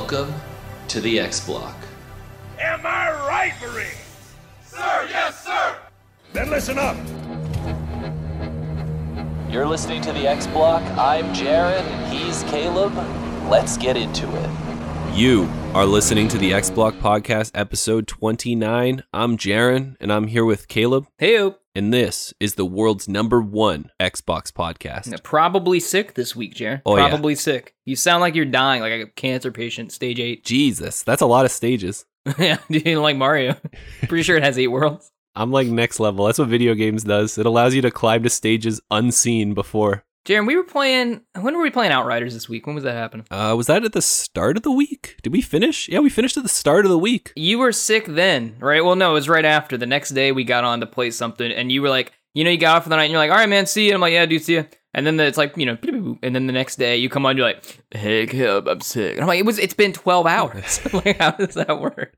Welcome to the X Block. Am I right, Marines? Sir, yes, sir! Then listen up. You're listening to the X Block. I'm Jared, and he's Caleb. Let's get into it. You are listening to the X Block Podcast, episode 29. I'm Jaron, and I'm here with Caleb, Hey, and this is the world's number one Xbox podcast. probably sick this week, Jaron. Oh, yeah. probably sick. You sound like you're dying, like a cancer patient, stage eight. Jesus, that's a lot of stages. yeah, you like Mario. Pretty sure it has eight worlds. I'm like next level. That's what video games does. It allows you to climb to stages unseen before. Jaron, we were playing. When were we playing Outriders this week? When was that happening? Uh, was that at the start of the week? Did we finish? Yeah, we finished at the start of the week. You were sick then, right? Well, no, it was right after. The next day, we got on to play something, and you were like, you know, you got off for the night, and you're like, all right, man, see you. And I'm like, yeah, dude, see you. And then it's like, you know, and then the next day you come on, you're like, hey, Caleb, I'm sick. And I'm like, it was, it's been 12 hours. like, how does that work?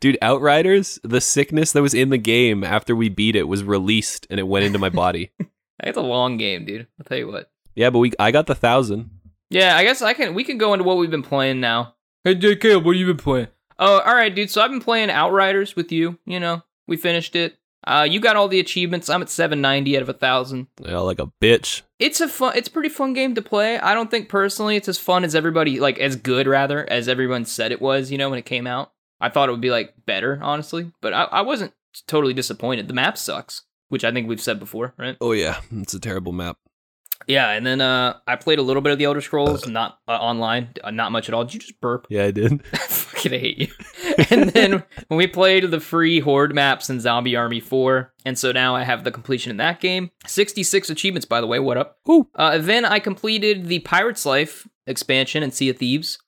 Dude, Outriders, the sickness that was in the game after we beat it was released and it went into my body. It's a long game, dude. I'll tell you what. yeah, but we I got the thousand. Yeah, I guess I can. We can go into what we've been playing now. Hey, JK, what have you been playing? Oh, all right, dude. So I've been playing Outriders with you. You know, we finished it. Uh, you got all the achievements. I'm at 790 out of a thousand. Yeah, like a bitch. It's a fun. It's a pretty fun game to play. I don't think personally it's as fun as everybody like as good rather as everyone said it was. You know, when it came out, I thought it would be like better, honestly. But I, I wasn't totally disappointed. The map sucks, which I think we've said before, right? Oh yeah, it's a terrible map. Yeah, and then uh, I played a little bit of the Elder Scrolls, not uh, online, uh, not much at all. Did you just burp? Yeah, I did. I fucking hate you. and then when we played the free Horde maps in Zombie Army 4, and so now I have the completion in that game. 66 achievements, by the way. What up? Ooh. Uh, then I completed the Pirate's Life expansion in Sea of Thieves,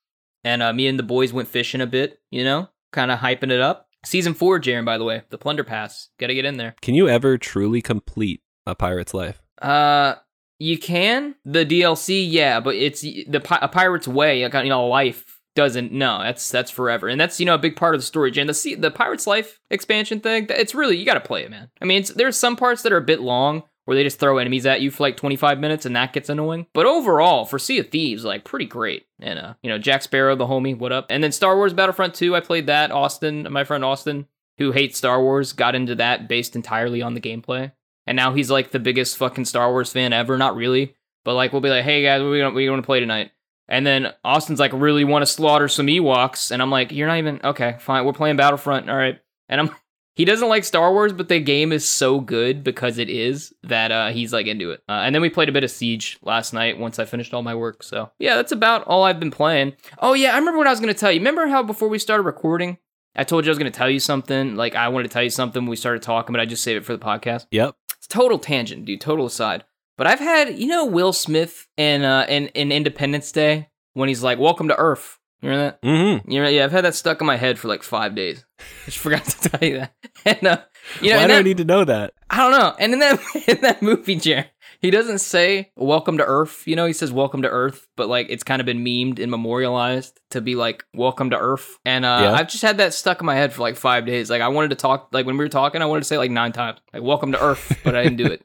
and uh, me and the boys went fishing a bit, you know, kind of hyping it up. Season 4, Jaren, by the way, the Plunder Pass. Gotta get in there. Can you ever truly complete a pirate's life? Uh, you can the DLC, yeah, but it's the a pirate's way, like you know, life doesn't. No, that's that's forever, and that's you know a big part of the story. Jen, the sea, the pirate's life expansion thing, it's really you got to play it, man. I mean, it's, there's some parts that are a bit long where they just throw enemies at you for like 25 minutes, and that gets annoying. But overall, for Sea of Thieves, like pretty great. And uh, you know, Jack Sparrow, the homie, what up? And then Star Wars Battlefront 2, I played that. Austin, my friend Austin, who hates Star Wars, got into that based entirely on the gameplay. And now he's like the biggest fucking Star Wars fan ever. Not really, but like we'll be like, hey guys, what are we gonna we gonna play tonight? And then Austin's like, really want to slaughter some Ewoks, and I'm like, you're not even okay. Fine, we're playing Battlefront. All right, and I'm. He doesn't like Star Wars, but the game is so good because it is that uh, he's like into it. Uh, and then we played a bit of Siege last night once I finished all my work. So yeah, that's about all I've been playing. Oh yeah, I remember what I was gonna tell you. Remember how before we started recording, I told you I was gonna tell you something. Like I wanted to tell you something. We started talking, but I just saved it for the podcast. Yep. It's total tangent, dude. Total aside. But I've had, you know, Will Smith in uh in, in Independence Day when he's like, "Welcome to Earth." You remember that? Mm-hmm. You know, yeah, I've had that stuck in my head for like five days. I just forgot to tell you that. And uh, you know, Why do I need to know that? I don't know. And in that in that movie, Jer, he doesn't say "Welcome to Earth." You know, he says "Welcome to Earth," but like it's kind of been memed and memorialized to be like "Welcome to Earth." And uh, Yeah. I've just had that stuck in my head for like five days. Like I wanted to talk, like when we were talking, I wanted to say like nine times, like "Welcome to Earth," but I didn't do it.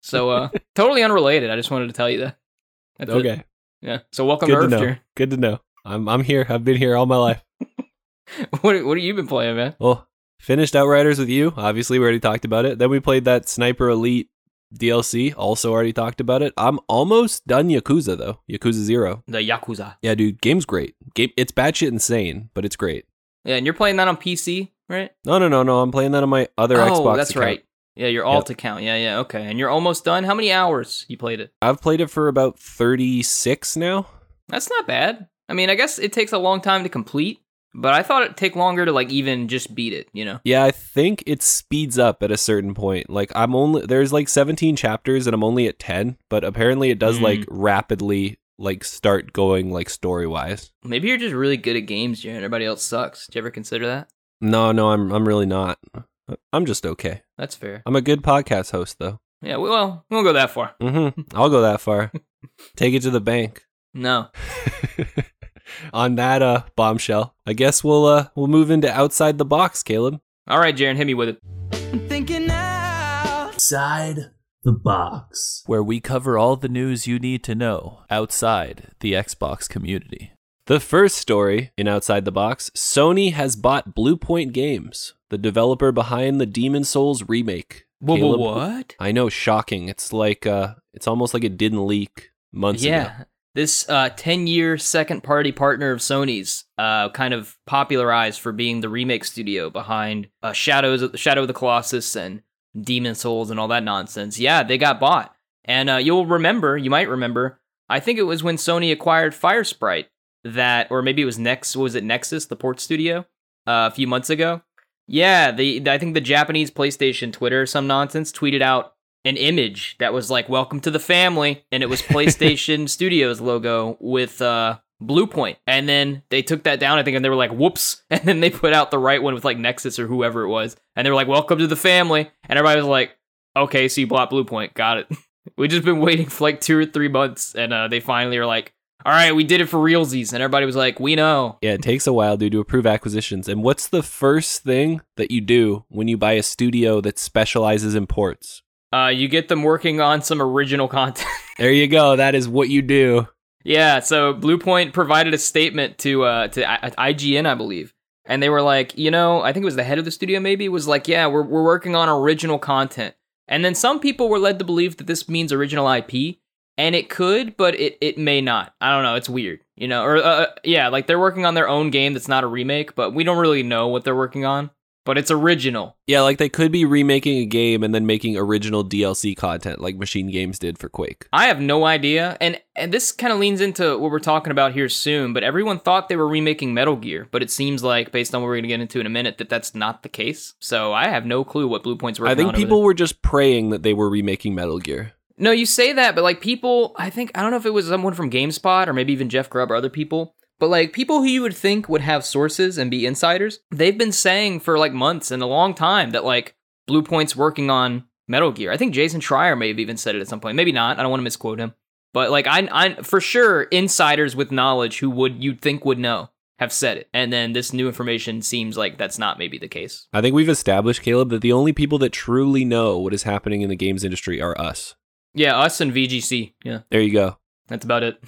So uh, totally unrelated. I just wanted to tell you that. That's it. Okay. Yeah. So welcome Good to to Earth. Jer. Good to know. I'm I'm here. I've been here all my life. What what have you been playing, man? Well, finished Outriders with you. Obviously, we already talked about it. Then we played that Sniper Elite DLC. Also, already talked about it. I'm almost done Yakuza though. Yakuza Zero. The Yakuza. Yeah, dude. Game's great. Game. It's batshit insane, but it's great. Yeah, and you're playing that on PC, right? No, no, no, no. I'm playing that on my other oh, Xbox. that's account. right. Yeah, your alt account. Yeah, yeah. Okay, and you're almost done. How many hours you played it? I've played it for about 36 now. That's not bad. I mean, I guess it takes a long time to complete, but I thought it'd take longer to like even just beat it. You know? Yeah, I think it speeds up at a certain point. Like I'm only there's like 17 chapters and I'm only at 10, but apparently it does Mm. like rapidly like start going like story wise. Maybe you're just really good at games, Jared. Everybody else sucks. Did you ever consider that? No, no, I'm I'm really not. I'm just okay. That's fair. I'm a good podcast host though. Yeah. Well, we won't go that far. Mhm. I'll go that far. Take it to the bank. No. On that uh bombshell, I guess we'll uh we'll move into outside the box, Caleb. All right, Jared, hit me with it. I'm Thinking outside the box. where we cover all the news you need to know outside the Xbox community. The first story in Outside the Box Sony has bought Bluepoint Games, the developer behind the Demon's Souls remake. Whoa, whoa, Caleb- what? I know, shocking. It's like, uh, it's almost like it didn't leak months ago. This uh, 10 year second party partner of Sony's uh, kind of popularized for being the remake studio behind uh, Shadows of, Shadow of the Colossus and Demon's Souls and all that nonsense. Yeah, they got bought. And you'll remember, you might remember, I think it was when Sony acquired Firesprite that, or maybe it was Nex, was it Nixxes, the port studio, uh, a few months ago? Yeah, the I think the Japanese PlayStation Twitter some nonsense tweeted out an image that was like "Welcome to the family," and it was PlayStation Studios logo with uh Bluepoint, and then they took that down. I think, and they were like, "Whoops!" And then they put out the right one with like Nixxes or whoever it was, and they were like, "Welcome to the family," and everybody was like, "Okay, so you bought Bluepoint, got it." we just been waiting for like two or three months, and uh, they finally are like, "All right, we did it for realsies," and everybody was like, "We know." Yeah, it takes a while, dude, to approve acquisitions. And what's the first thing that you do when you buy a studio that specializes in ports? Uh, you get them working on some original content. There you go. That is what you do. Yeah, so Bluepoint provided a statement to uh to I- IGN, I believe, and they were like, you know, I think it was the head of the studio, maybe was like, yeah, we're we're working on original content, and then some people were led to believe that this means original IP, and it could, but it it may not. I don't know. It's weird, you know, or uh, yeah, like they're working on their own game that's not a remake, but we don't really know what they're working on, but it's original. Yeah, like they could be remaking a game and then making original DLC content like Machine Games did for Quake. I have no idea, and and this kind of leans into what we're talking about here soon. But everyone thought they were remaking Metal Gear, but it seems like, based on what we're going to get into in a minute, that that's not the case. So I have no clue what Bluepoint's working I think people were just praying that they were remaking Metal Gear. No, you say that, but like people, I think I don't know if it was someone from GameSpot or maybe even Jeff Grubb or other people. But like people who you would think would have sources and be insiders, they've been saying for like months and a long time that like Bluepoint's working on Metal Gear. I think Jason Schreier may have even said it at some point. Maybe not. I don't want to misquote him. But like I, I for sure, insiders with knowledge who would you'd think would know have said it. And then this new information seems like that's not maybe the case. I think we've established, Caleb, that the only people that truly know what is happening in the games industry are us. Yeah, us and VGC. Yeah, There you go. that's about it.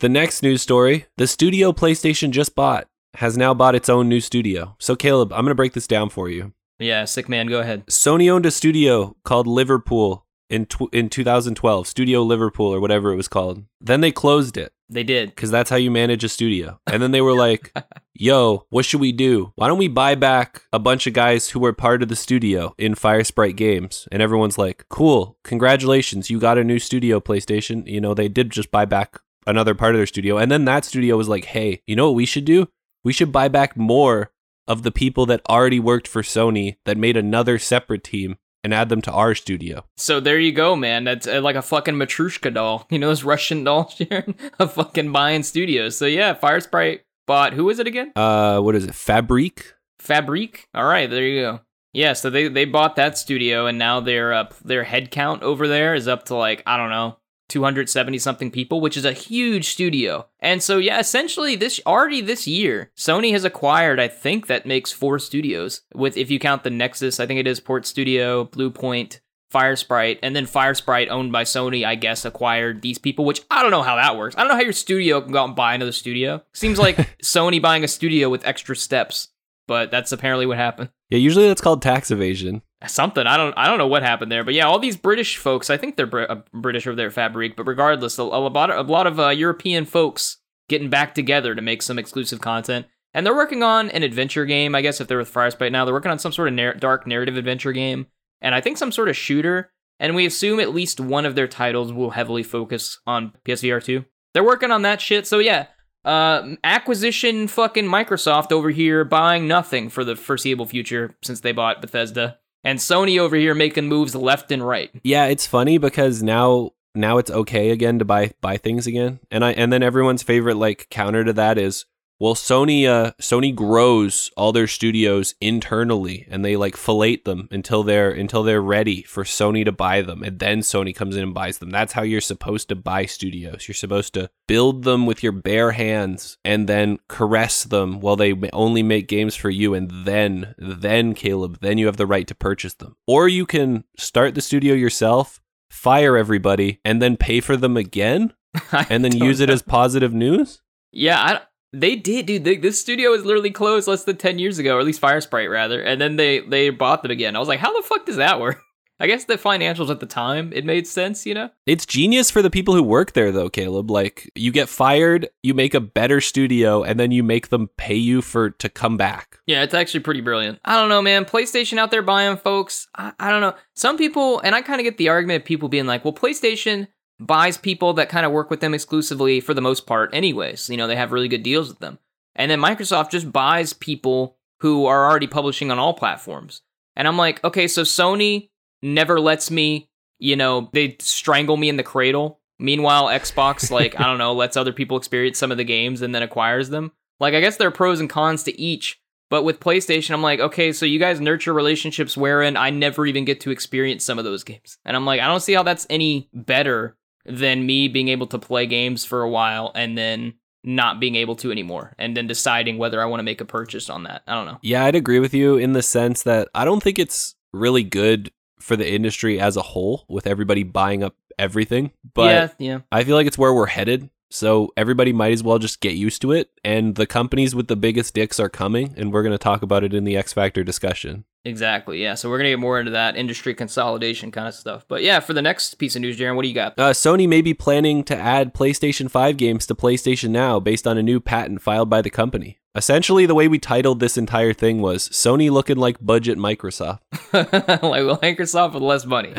The next news story the studio PlayStation just bought has now bought its own new studio. So, Caleb, I'm going to break this down for you. Yeah, sick man, go ahead. Sony owned a studio called Liverpool in, tw- in 2012, Studio Liverpool or whatever it was called. Then they closed it They did. because that's how you manage a studio. And then they were like, yo, what should we do? Why don't we buy back a bunch of guys who were part of the studio in Firesprite Games? And everyone's like, cool, congratulations, you got a new studio, PlayStation. You know, they did just buy back another part of their studio. And then that studio was like, hey, you know what we should do? We should buy back more of the people that already worked for Sony that made another separate team and add them to our studio. So there you go, man. That's uh, like a fucking Matrushka doll. You know those Russian dolls sharing a fucking buying studios. So yeah, Firesprite bought who is it again? Uh, what is it? Fabrik? Fabrik. All right, there you go. Yeah, so they they bought that studio and now their uh, their head count over there is up to like I don't know 270 something people, which is a huge studio. And so yeah, essentially this already this year, Sony has acquired I think that makes four studios with if you count the Nixxes, I think it is Port Studio, Blue Bluepoint, Firesprite, and then Firesprite owned by Sony, I guess, acquired these people, which I don't know how that works. I don't know how your studio can go out and buy another studio. Seems like Sony buying a studio with extra steps, but that's apparently what happened Yeah, usually that's called tax evasion. something. I don't I don't know what happened there, but yeah, all these British folks. I think they're Br- uh, British over there, Fabrik. But regardless, a, a lot of, a lot of uh, European folks getting back together to make some exclusive content, and they're working on an adventure game. I guess if they're with Firesprite now, they're working on some sort of nar- dark narrative adventure game, and I think some sort of shooter. And we assume at least one of their titles will heavily focus on PSVR two. They're working on that shit. So yeah. Uh, acquisition fucking Microsoft over here buying nothing for the foreseeable future since they bought Bethesda and Sony over here making moves left and right. Yeah, it's funny because now now it's okay again to buy buy things again. And I and then everyone's favorite like counter to that is well Sony uh Sony grows all their studios internally and they like fillet them until they're until they're ready for Sony to buy them and then Sony comes in and buys them. That's how you're supposed to buy studios. You're supposed to build them with your bare hands and then caress them while they only make games for you and then then Caleb then you have the right to purchase them. Or you can start the studio yourself fire everybody and then pay for them again and then use it know. as positive news? yeah. I, They did, dude. They, this studio was literally closed less than ten years ago, or at least Firesprite rather, and then they they bought them again. I was like, how the fuck does that work? I guess the financials at the time it made sense, you know. It's genius for the people who work there, though, Caleb. Like, you get fired, you make a better studio, and then you make them pay you for to come back. Yeah, it's actually pretty brilliant. I don't know, man. PlayStation out there buying folks. I, I don't know. Some people, and I kind of get the argument of people being like, well, PlayStation buys people that kind of work with them exclusively for the most part, anyways. You know, they have really good deals with them. And then Microsoft just buys people who are already publishing on all platforms. And I'm like, okay, so Sony never lets me, you know, they strangle me in the cradle. Meanwhile, Xbox, like, I don't know, lets other people experience some of the games and then acquires them. Like, I guess there are pros and cons to each. But with PlayStation, I'm like, okay, so you guys nurture relationships wherein I never even get to experience some of those games. And I'm like, I don't see how that's any better than me being able to play games for a while and then not being able to anymore and then deciding whether I want to make a purchase on that. I don't know. Yeah, I'd agree with you in the sense that I don't think it's really good for the industry as a whole with everybody buying up everything. But yeah, yeah. I feel like it's where we're headed. So everybody might as well just get used to it. And the companies with the biggest dicks are coming, and we're going to talk about it in the X Factor discussion. Exactly. Yeah. So we're gonna get more into that industry consolidation kind of stuff. But yeah, for the next piece of news, Jaron, what do you got? Uh, Sony may be planning to add PlayStation 5 games to PlayStation Now based on a new patent filed by the company. Essentially, the way we titled this entire thing was Sony looking like budget Microsoft. like well, Microsoft with less money.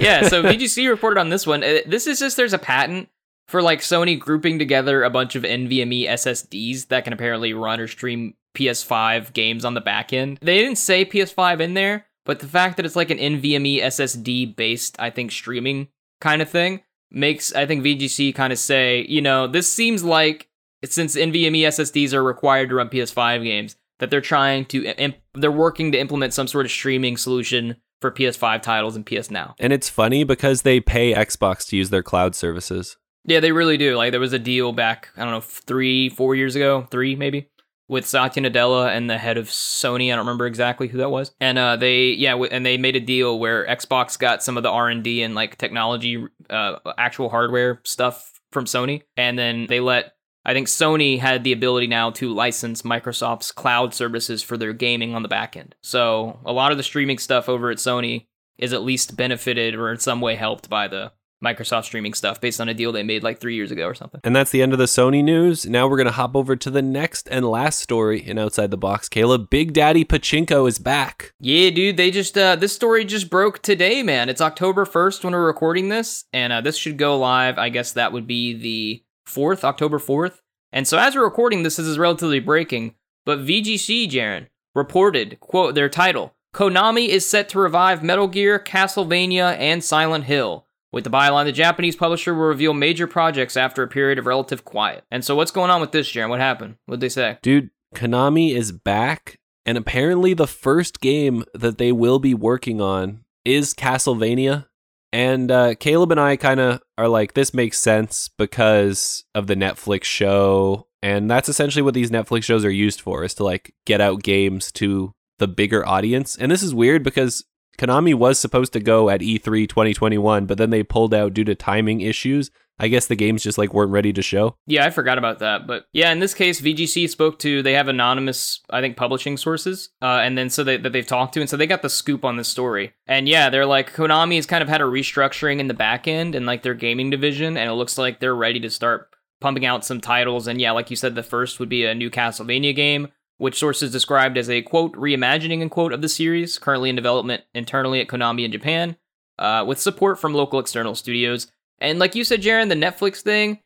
yeah. So VGC reported on this one. Uh, This is just there's a patent for like Sony grouping together a bunch of NVMe SSDs that can apparently run or stream PS5 games on the back end. They didn't say PS5 in there, but the fact that it's like an NVMe SSD based, I think, streaming kind of thing makes I think VGC kind of say, you know, this seems like since NVMe SSDs are required to run PS5 games, that they're trying to imp- they're working to implement some sort of streaming solution for PS5 titles and PS Now. And it's funny because they pay Xbox to use their cloud services. Yeah, they really do. Like there was a deal back, I don't know, three, four years ago, three maybe, with Satya Nadella and the head of Sony. I don't remember exactly who that was. And uh, they, yeah, w- and they made a deal where Xbox got some of the R and D and like technology, uh, actual hardware stuff from Sony, and then they let. I think Sony had the ability now to license Microsoft's cloud services for their gaming on the back end. So a lot of the streaming stuff over at Sony is at least benefited or in some way helped by the Microsoft streaming stuff based on a deal they made like three years ago or something. And that's the end of the Sony news. Now we're going to hop over to the next and last story in Outside the Box. Caleb, Big Daddy Pachinko is back. Yeah, dude, they just uh this story just broke today, man. It's October 1st when we're recording this, and uh, this should go live. I guess that would be the 4th, October 4th. And so as we're recording this, this is relatively breaking, but VGC, Jaren, reported, quote, their title, Konami is set to revive Metal Gear, Castlevania, and Silent Hill. With the byline, the Japanese publisher will reveal major projects after a period of relative quiet. And so what's going on with this, Jaren? What happened? What'd they say? Dude, Konami is back, and apparently the first game that they will be working on is Castlevania. And uh, Caleb and I kind of are like, this makes sense because of the Netflix show. And that's essentially what these Netflix shows are used for, is to like get out games to the bigger audience. And this is weird because Konami was supposed to go at E E3 2021, but then they pulled out due to timing issues. I guess the games just like weren't ready to show. Yeah, I forgot about that. But yeah, in this case, VGC spoke to, they have anonymous, I think, publishing sources. Uh, and then so they, that they've talked to. And so they got the scoop on this story. And yeah, they're like, Konami has kind of had a restructuring in the back end and like their gaming division. And it looks like they're ready to start pumping out some titles. And yeah, like you said, the first would be a new Castlevania game, which sources described as a quote, reimagining, and quote, of the series, currently in development internally at Konami in Japan, uh, with support from local external studios. And like you said, Jaron, the Netflix thing,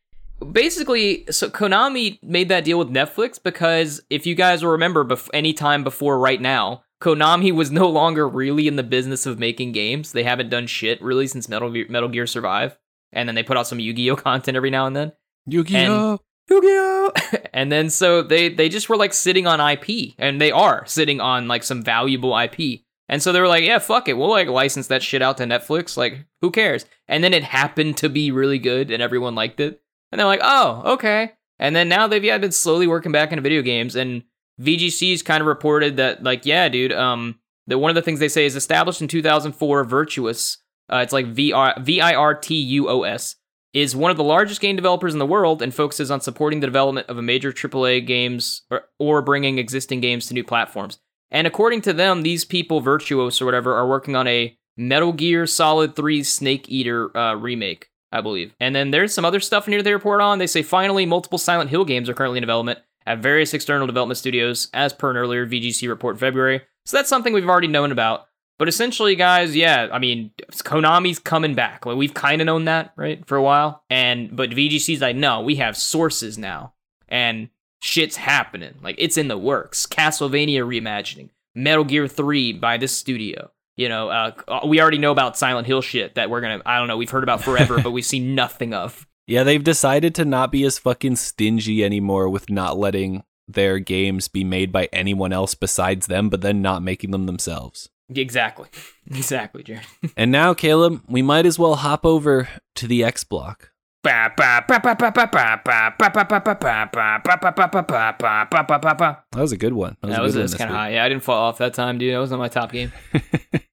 basically, so Konami made that deal with Netflix because if you guys will remember, bef- any time before right now, Konami was no longer really in the business of making games. They haven't done shit really since Metal Gear, Metal Gear Survive, and then they put out some Yu-Gi-Oh content every now and then. Yu-Gi-Oh! Yu-Gi-Oh! and then so they they just were like sitting on IP, and they are sitting on like some valuable IP. And so they were like, yeah, fuck it, we'll like license that shit out to Netflix. Like, who cares? And then it happened to be really good, and everyone liked it. And they're like, oh, okay. And then now they've yeah been slowly working back into video games, and VGC's kind of reported that like, yeah, dude, um, that one of the things they say is established in 2004, Virtuos. Uh, it's like V R V I R T U O S is one of the largest game developers in the world and focuses on supporting the development of a major AAA games or, or bringing existing games to new platforms. And according to them, these people, Virtuos or whatever, are working on a Metal Gear Solid 3 Snake Eater uh, remake, I believe. And then there's some other stuff in here they report on. They say finally, multiple Silent Hill games are currently in development at various external development studios, as per an earlier VGC report in February. So that's something we've already known about. But essentially, guys, yeah, I mean, Konami's coming back. Like we've kind of known that, right, for a while. And but VGC's like, no, we have sources now, and shit's happening. Like it's in the works. Castlevania reimagining, Metal Gear Three by this studio. You know, uh, we already know about Silent Hill shit that we're gonna. I don't know. We've heard about forever, but we've seen nothing of. Yeah, they've decided to not be as fucking stingy anymore with not letting their games be made by anyone else besides them, but then not making them themselves. Exactly. Exactly, Jared. and now, Caleb, we might as well hop over to the X block. That was a good one. That was, that was kind of high. Yeah, I didn't fall off that time, dude. That was not my top game.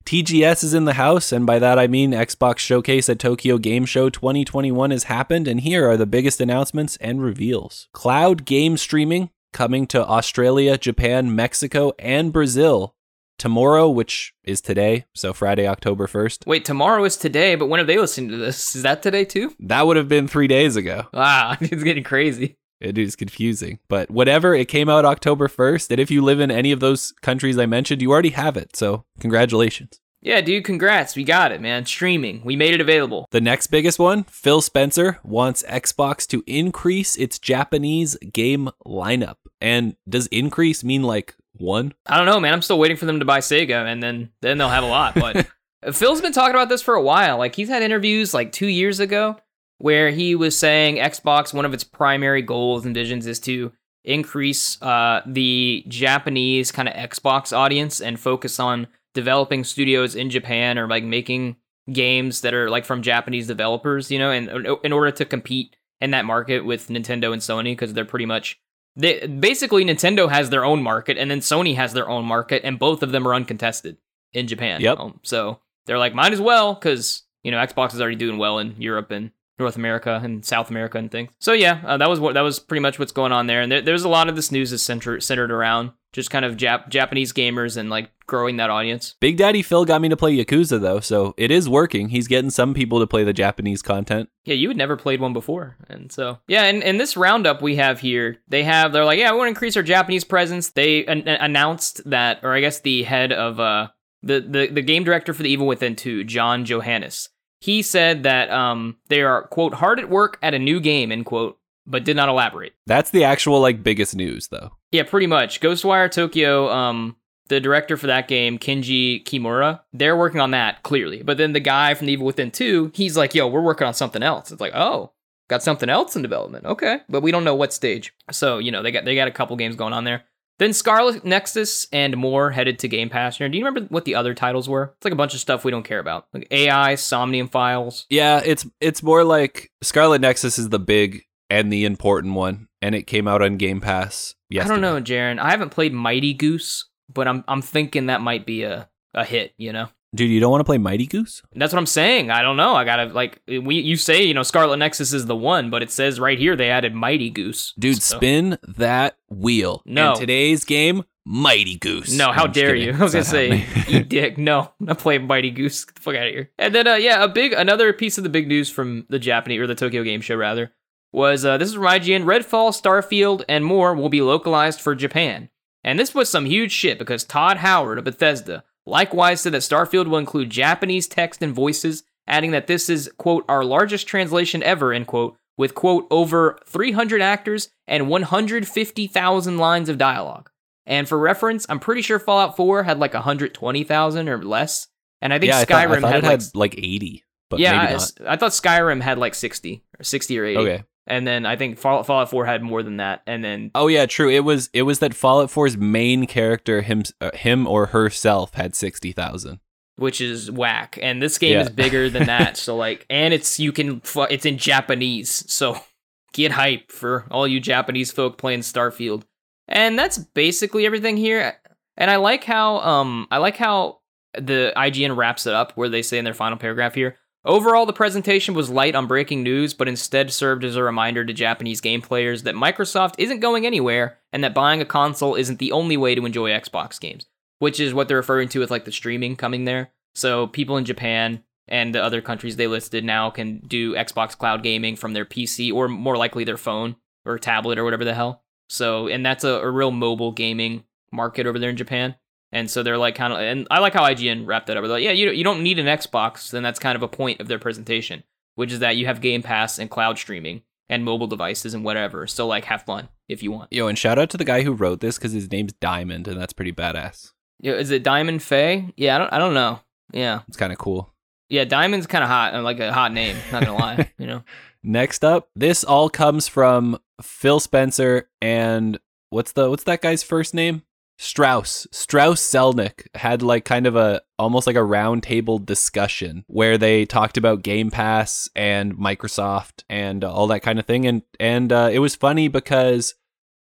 TGS is in the house, and by that I mean Xbox Showcase at Tokyo Game Show 2021 has happened, and here are the biggest announcements and reveals. Cloud game streaming coming to Australia, Japan, Mexico, and Brazil tomorrow, which is today, so Friday, October 1st. Wait, tomorrow is today, but when have they listened to this? Is that today too? That would have been three days ago. Wow, it's getting crazy. It is confusing. But whatever, it came out October 1st. And if you live in any of those countries I mentioned, you already have it. So congratulations. Yeah, dude, congrats. We got it, man. Streaming. We made it available. The next biggest one Phil Spencer wants Xbox to increase its Japanese game lineup. And does increase mean like one? I don't know, man. I'm still waiting for them to buy Sega, and then then they'll have a lot. But Phil's been talking about this for a while. Like he's had interviews like two years ago where he was saying Xbox one of its primary goals and visions is to increase uh, the Japanese kind of Xbox audience and focus on developing studios in Japan or like making games that are like from Japanese developers, you know, and in order to compete in that market with Nintendo and Sony because they're pretty much they basically Nintendo has their own market and then Sony has their own market, and both of them are uncontested in Japan. Yep. Um, so they're like, might as well, because you know Xbox is already doing well in Europe and North America and South America and things. So yeah, uh, that was what that was pretty much what's going on there. And there, there's a lot of this news is centered centered around just kind of Jap- Japanese gamers and like growing that audience. Big Daddy Phil got me to play Yakuza though, so it is working. He's getting some people to play the Japanese content. Yeah, you had never played one before, and so yeah. And, and this roundup we have here, they have they're like, yeah, we want to increase our Japanese presence. They an- announced that, or I guess the head of uh the the the game director for the Evil Within 2, John Johanas. He said that um they are quote hard at work at a new game end quote but did not elaborate. That's the actual like biggest news though. Yeah, pretty much. Ghostwire Tokyo, um, the director for that game, Kenji Kimura, they're working on that clearly. But then the guy from the Evil Within 2, he's like, yo, we're working on something else. It's like, oh, got something else in development. Okay. But we don't know what stage. So, you know, they got they got a couple games going on there. Then Scarlet Nexus and more headed to Game Pass. Do you remember what the other titles were? It's like a bunch of stuff we don't care about. Like AI, Somnium Files. Yeah, it's it's more like Scarlet Nexus is the big and the important one, and it came out on Game Pass. Yesterday. I don't know, Jaren. I haven't played Mighty Goose, but I'm I'm thinking that might be a a hit. You know, dude, you don't want to play Mighty Goose? That's what I'm saying. I don't know. I gotta like we you say you know Scarlet Nexus is the one, but it says right here they added Mighty Goose. Dude, so. spin that wheel. No, and today's game. Mighty Goose. No, how dare you? I was gonna say, eat dick. No, I'm playing Mighty Goose. Get the fuck out of here. And then, uh, yeah, a big, another piece of the big news from the Japanese or the Tokyo Game Show rather was uh, this is from IGN Redfall, Starfield, and more will be localized for Japan. And this was some huge shit because Todd Howard of Bethesda likewise said that Starfield will include Japanese text and voices, adding that this is, quote, our largest translation ever, end quote, with, quote, over 300 actors and 150,000 lines of dialogue. And for reference, I'm pretty sure Fallout 4 had like 120,000 or less. And I think yeah, Skyrim I thought, I thought had, like, had, like 80. But yeah, I, I thought Skyrim had like 60 or 60 or 80. Okay and then I think Fallout, Fallout 4 had more than that, and then oh yeah, true. It was it was that Fallout 4's main character him uh, him or herself had sixty thousand, which is whack. And this game yeah. is bigger than that, so like, and it's you can it's in Japanese, so get hype for all you Japanese folk playing Starfield. And that's basically everything here. And I like how um I like how the IGN wraps it up where they say in their final paragraph here Overall, the presentation was light on breaking news, but instead served as a reminder to Japanese game players that Microsoft isn't going anywhere and that buying a console isn't the only way to enjoy Xbox games, which is what they're referring to with like the streaming coming there. So people in Japan and the other countries they listed now can do Xbox cloud gaming from their PC or more likely their phone or tablet or whatever the hell. So, and that's a, a real mobile gaming market over there in Japan. And so they're like kind of, and I like how IGN wrapped that up. They're like, yeah, you you don't need an Xbox. Then that's kind of a point of their presentation, which is that you have Game Pass and cloud streaming and mobile devices and whatever. So like, have fun if you want. Yo, and shout out to the guy who wrote this because his name's Diamond, and that's pretty badass. Yeah, is it Diamond Fay? Yeah, I don't, I don't know. Yeah, It's kind of cool. yeah, Diamond's kind of hot, and like a hot name. Not gonna lie, you know. Next up, this all comes from Phil Spencer and what's the what's that guy's first name? Strauss. Strauss Zelnick had like kind of a almost like a round table discussion where they talked about Game Pass and Microsoft and all that kind of thing and and uh, it was funny because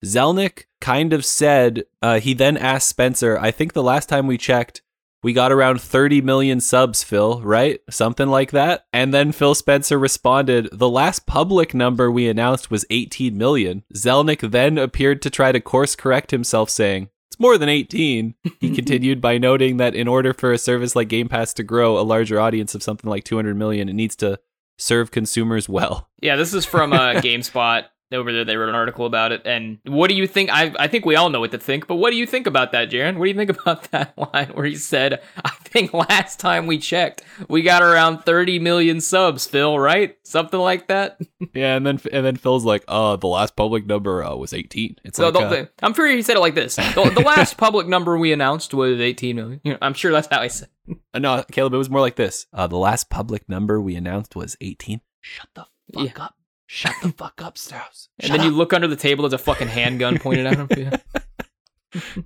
Zelnick kind of said uh, he then asked Spencer, I think the last time we checked we got around 30 million subs, Phil, right? Something like that. And then Phil Spencer responded, The last public number we announced was 18 million. Zelnick then appeared to try to course correct himself, saying, It's more than 18. He continued by noting that in order for a service like Game Pass to grow a larger audience of something like 200 million, it needs to serve consumers well. Yeah, this is from uh, GameSpot. Over there, they wrote an article about it. And what do you think? I I think we all know what to think, but what do you think about that, Jaron? What do you think about that line where he said, "I think last time we checked, we got around 30 million subs, Phil, right? Something like that." Yeah, and then and then Phil's like, "Uh, the last public number uh, was 18." It's So like, uh, I'm sure he said it like this. The, the last public number we announced was 18 million. You know, I'm sure that's how he said. Uh, no, Caleb, it was more like this. Uh, the last public number we announced was 18. Shut the fuck Yeah. up. Shut the fuck up, Strauss. And then you look under the table, there's a fucking handgun pointed at him. Yeah.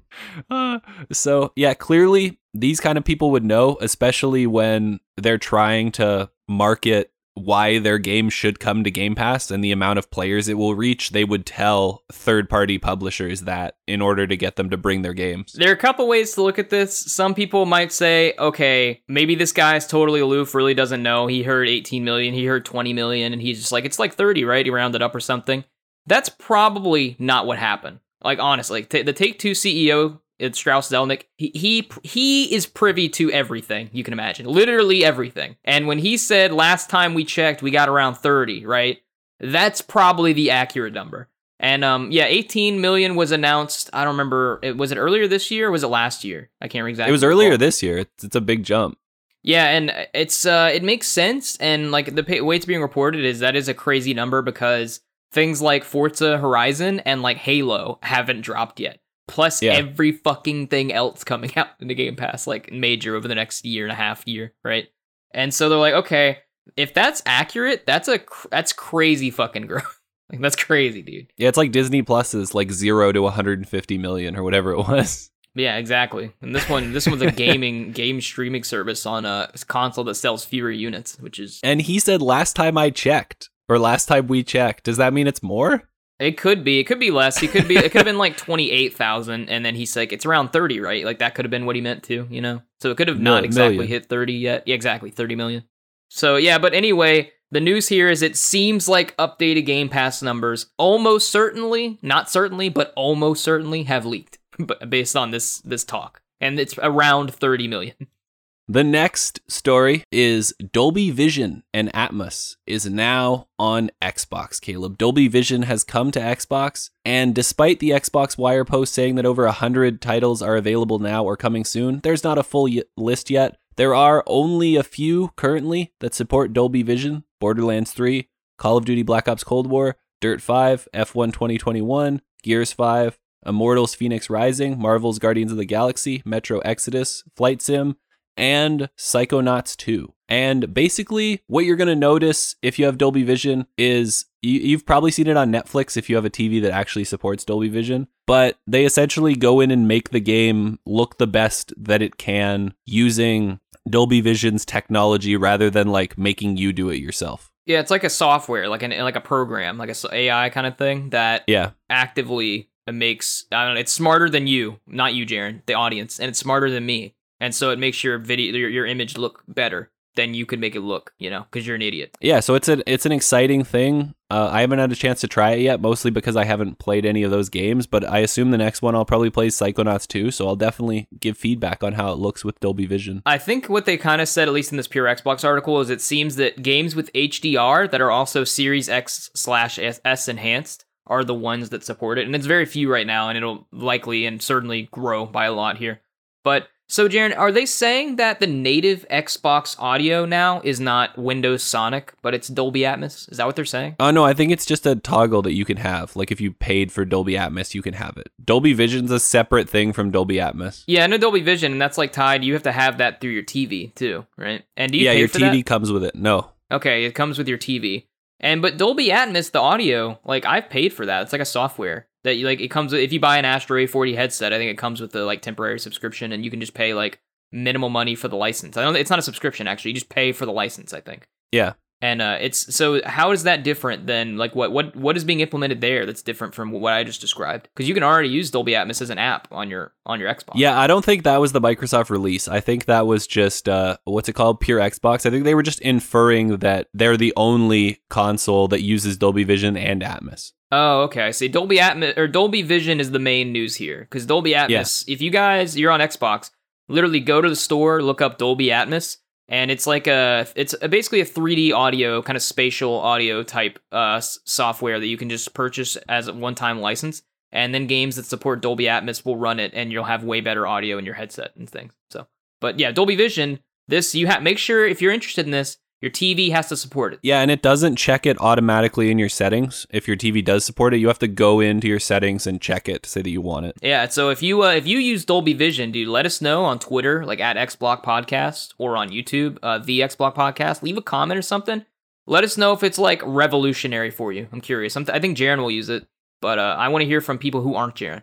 Uh, so, yeah, clearly these kind of people would know, especially when they're trying to market why their game should come to Game Pass and the amount of players it will reach. They would tell third party publishers that in order to get them to bring their games. There are a couple ways to look at this. Some people might say, okay, maybe this guy's totally aloof, really doesn't know. He heard 18 million, he heard 20 million, and he's just like, it's like 30, right? He rounded up or something. That's probably not what happened. Like, honestly, t- the Take Two CEO, it's Strauss Zelnick, he, he, he is privy to everything you can imagine, literally everything. And when he said, last time we checked, we got around 30, right? That's probably the accurate number. And um, yeah, 18 million was announced. I don't remember. Was it earlier this year or was it last year? I can't exactly. It was earlier recall. this year. It's, it's a big jump. Yeah, and it's uh, it makes sense. And like the pa- way it's being reported is that is a crazy number because things like Forza Horizon and like Halo haven't dropped yet. Plus Yeah. every fucking thing else coming out in the Game Pass, like major over the next year and a half year, right? And so they're like, okay, if that's accurate, that's a cr- that's crazy fucking growth. like that's crazy, dude. Yeah, it's like Disney Plus is like zero to 150 million or whatever it was. Yeah, exactly. And this one, this one's a gaming game streaming service on a console that sells fewer units, which is And he said last time I checked, or last time we checked. Does that mean it's more? It could be, it could be less. It could be, it could have been like twenty eight thousand, and then he's like, it's around thirty, right? Like that could have been what he meant to, you know. So it could have not exactly million. hit thirty yet. Yeah, exactly, thirty million. So yeah, but anyway, the news here is it seems like updated Game Pass numbers almost certainly, not certainly, but almost certainly have leaked, based on this this talk, and it's around thirty million. The next story is Dolby Vision and Atmos is now on Xbox, Caleb. Dolby Vision has come to Xbox, and despite the Xbox Wire post saying that over 100 titles are available now or coming soon, there's not a full y- list yet. There are only a few currently that support Dolby Vision Borderlands 3, Call of Duty Black Ops Cold War, Dirt 5, F1 2021, Gears 5, Immortals Phoenix Rising, Marvel's Guardians of the Galaxy, Metro Exodus, Flight Sim, and Psychonauts 2. And basically, what you're going to notice if you have Dolby Vision is you, you've probably seen it on Netflix if you have a TV that actually supports Dolby Vision, but they essentially go in and make the game look the best that it can using Dolby Vision's technology rather than like making you do it yourself. Yeah, it's like a software, like an like a program, like a AI kind of thing that Yeah. actively makes I don't know, it's smarter than you, not you, Jaren, the audience, and it's smarter than me, and so it makes your video, your, your image look better. than you could make it look, you know, because you're an idiot. Yeah, so it's an it's an exciting thing. Uh, I haven't had a chance to try it yet, mostly because I haven't played any of those games. But I assume the next one I'll probably play Psychonauts 2, so I'll definitely give feedback on how it looks with Dolby Vision. I think what they kind of said, at least in this pure Xbox article, is it seems that games with HDR that are also Series X slash S enhanced are the ones that support it, and it's very few right now, and it'll likely and certainly grow by a lot here. But so, Jaron, are they saying that the native Xbox audio now is not Windows Sonic, but it's Dolby Atmos? Is that what they're saying? Oh, no, I think it's just a toggle that you can have. Like if you paid for Dolby Atmos, you can have it. Dolby Vision's a separate thing from Dolby Atmos. Yeah, no Dolby Vision, and that's like tied. You have to have that through your TV too, right? And do you yeah, your TV that? comes with it. No. Okay, it comes with your TV. And but Dolby Atmos, the audio, like I've paid for that. It's like a software that you like. It comes with if you buy an Astro A40 headset. I think it comes with the like temporary subscription, and you can just pay like minimal money for the license. I don't. It's not a subscription actually. You just pay for the license. I think. Yeah. And uh, it's so how is that different than like what what what is being implemented there that's different from what I just described? Because you can already use Dolby Atmos as an app on your on your Xbox. Yeah, I don't think that was the Microsoft release. I think that was just uh what's it called? Pure Xbox. I think they were just inferring that they're the only console that uses Dolby Vision and Atmos. Oh, okay. I see. Dolby Atmos or Dolby Vision is the main news here because Dolby Atmos. If you guys you're on Xbox, literally go to the store, look up Dolby Atmos, and it's like a it's a, basically a 3D audio kind of spatial audio type uh, software that you can just purchase as a one-time license, and then games that support Dolby Atmos will run it, and you'll have way better audio in your headset and things. So, but yeah, Dolby Vision. This you have make sure if you're interested in this, your TV has to support it. Yeah, and it doesn't check it automatically in your settings. If your TV does support it, you have to go into your settings and check it to say that you want it. Yeah, so if you uh, if you use Dolby Vision, dude, let us know on Twitter, like at XBlock Podcast, or on YouTube, uh, the XBlock Podcast. Leave a comment or something. Let us know if it's like revolutionary for you. I'm curious. I'm I think Jaren will use it, but uh, I want to hear from people who aren't Jaren.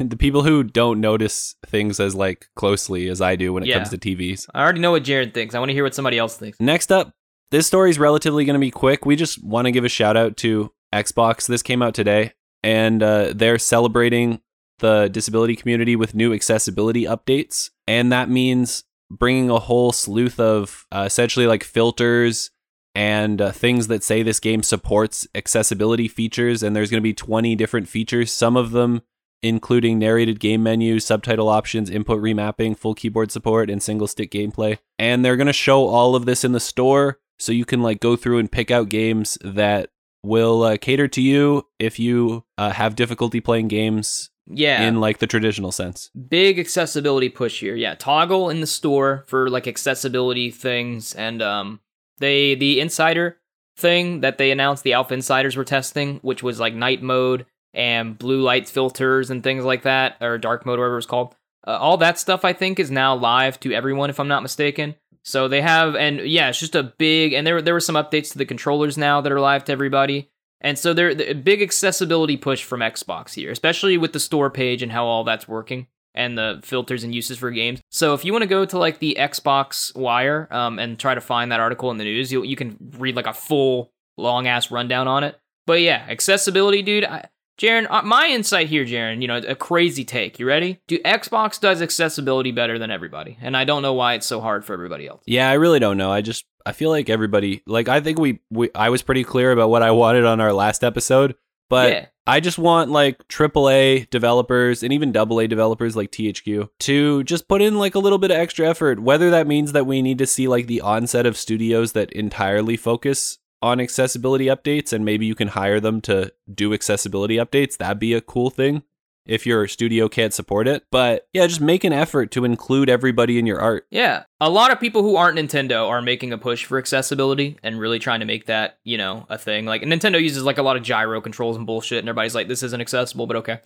the people who don't notice things as like closely as I do when it Yeah. comes to TVs. I already know what Jaren thinks. I want to hear what somebody else thinks. Next up, this story is relatively going to be quick. We just want to give a shout out to Xbox. This came out today, and uh, they're celebrating the disability community with new accessibility updates. And that means bringing a whole sleuth of uh, essentially like filters and uh, things that say this game supports accessibility features. And there's going to be 20 different features, some of them including narrated game menus, subtitle options, input remapping, full keyboard support, and single stick gameplay. And they're going to show all of this in the store so you can like go through and pick out games that will uh, cater to you if you uh, have difficulty playing games Yeah, in like the traditional sense. big accessibility push here. Yeah, toggle in the store for like accessibility things, and um, they the insider thing that they announced the alpha insiders were testing, which was like night mode and blue light filters and things like that, or dark mode, whatever it's called. Uh, all that stuff I think is now live to everyone, if I'm not mistaken. So they have, and yeah, it's just a big, and there there were some updates to the controllers now that are live to everybody. And so there a big accessibility push from Xbox here, especially with the store page and how all that's working and the filters and uses for games. So if you want to go to like the Xbox Wire um, and try to find that article in the news, you you can read like a full long ass rundown on it. But yeah, accessibility, dude. I, Jaren, uh, my insight here, Jaren, you know, a crazy take. You ready? Do Xbox does accessibility better than everybody, and I don't know why it's so hard for everybody else. Yeah, I really don't know. I just I feel like everybody like I think we, we I was pretty clear about what I wanted on our last episode, but yeah, I just want like AAA developers and even AA developers like THQ to just put in like a little bit of extra effort. Whether that means that we need to see like the onset of studios that entirely focus on accessibility updates and maybe you can hire them to do accessibility updates, that'd be a cool thing if your studio can't support it. But yeah, just make an effort to include everybody in your art. Yeah, a lot of people who aren't Nintendo are making a push for accessibility and really trying to make that, you know, a thing. Like Nintendo uses like a lot of gyro controls and bullshit, and everybody's like, this isn't accessible, but okay.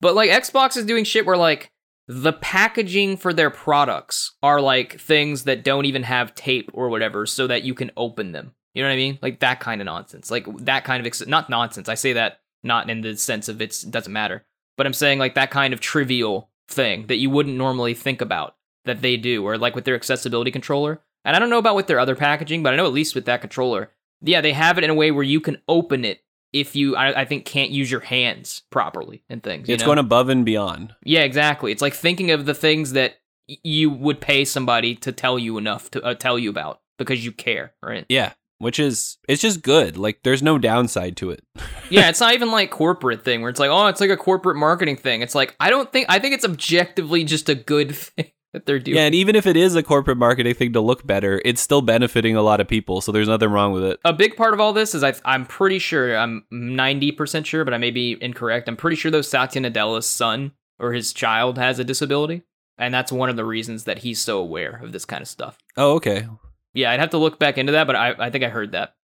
But like Xbox is doing shit where like the packaging for their products are like things that don't even have tape or whatever, so that you can open them. You know what I mean? Like that kind of nonsense. Like that kind of ex- not nonsense. I say that not in the sense of it doesn't matter, but I'm saying like that kind of trivial thing that you wouldn't normally think about that they do, or like with their accessibility controller. And I don't know about with their other packaging, but I know at least with that controller, yeah, they have it in a way where you can open it if you, I, I think, can't use your hands properly and things. you It's know? going above and beyond. Yeah, exactly. It's like thinking of the things that you would pay somebody to tell you enough to uh, tell you about. because you care, right? Yeah, which is it's just good. Like there's no downside to it. yeah, it's not even like corporate thing where it's like, oh, it's like a corporate marketing thing. It's like I don't think I think it's objectively just a good thing that they're doing. Yeah, and even if it is a corporate marketing thing to look better, it's still benefiting a lot of people. So there's nothing wrong with it. A big part of all this is I, I'm pretty sure I'm 90% sure, but I may be incorrect. I'm pretty sure though Satya Nadella's son or his child has a disability, and that's one of the reasons that he's so aware of this kind of stuff. Oh, okay. Yeah, I'd have to look back into that, but I, I think I heard that.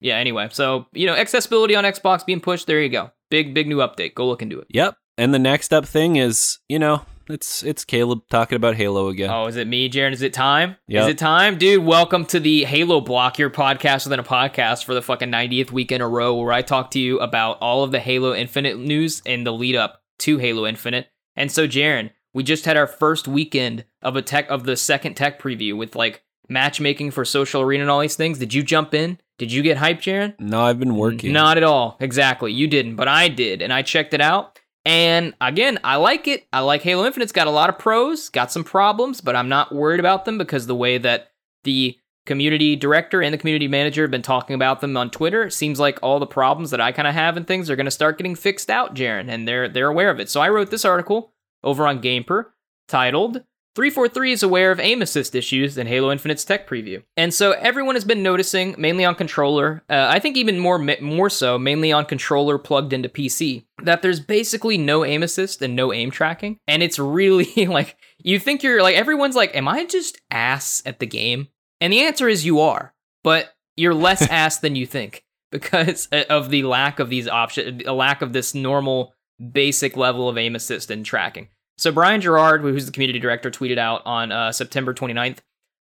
Yeah, anyway, so, you know, accessibility on Xbox being pushed, there you go. Big, big new update. Go look into it. Yep. And the next up thing is, you know, it's it's Caleb talking about Halo again. Oh, is it me, Jaron? Is it time? Yep. Is it time? Dude, welcome to the Halo Block, your podcast within a podcast for the fucking 90th week in a row where I talk to you about all of the Halo Infinite news and the lead up to Halo Infinite. And so, Jaron, we just had our first weekend of a tech of the second tech preview with like matchmaking for social arena and all these things. Did you jump in? Did you get hyped, Jaron? No, I've been working. Not at all. Exactly. You didn't, but I did, and I checked it out. And again, I like it. I like Halo Infinite's got a lot of pros, got some problems, but I'm not worried about them because the way that the community director and the community manager have been talking about them on Twitter, it seems like all the problems that I kind of have and things are going to start getting fixed out, Jaron, and they're they're aware of it. So I wrote this article over on GamePur titled 343 is aware of aim assist issues in Halo Infinite's tech preview. And so everyone has been noticing, mainly on controller, uh, I think even more more so, mainly on controller plugged into PC, that there's basically no aim assist and no aim tracking. And it's really like, you think you're like, everyone's like, am I just ass at the game? And the answer is you are, but you're less ass than you think because uh, of the lack of these options, a lack of this normal basic level of aim assist and tracking. So Brian Jarrard, who's the community director, tweeted out on uh, September 29th,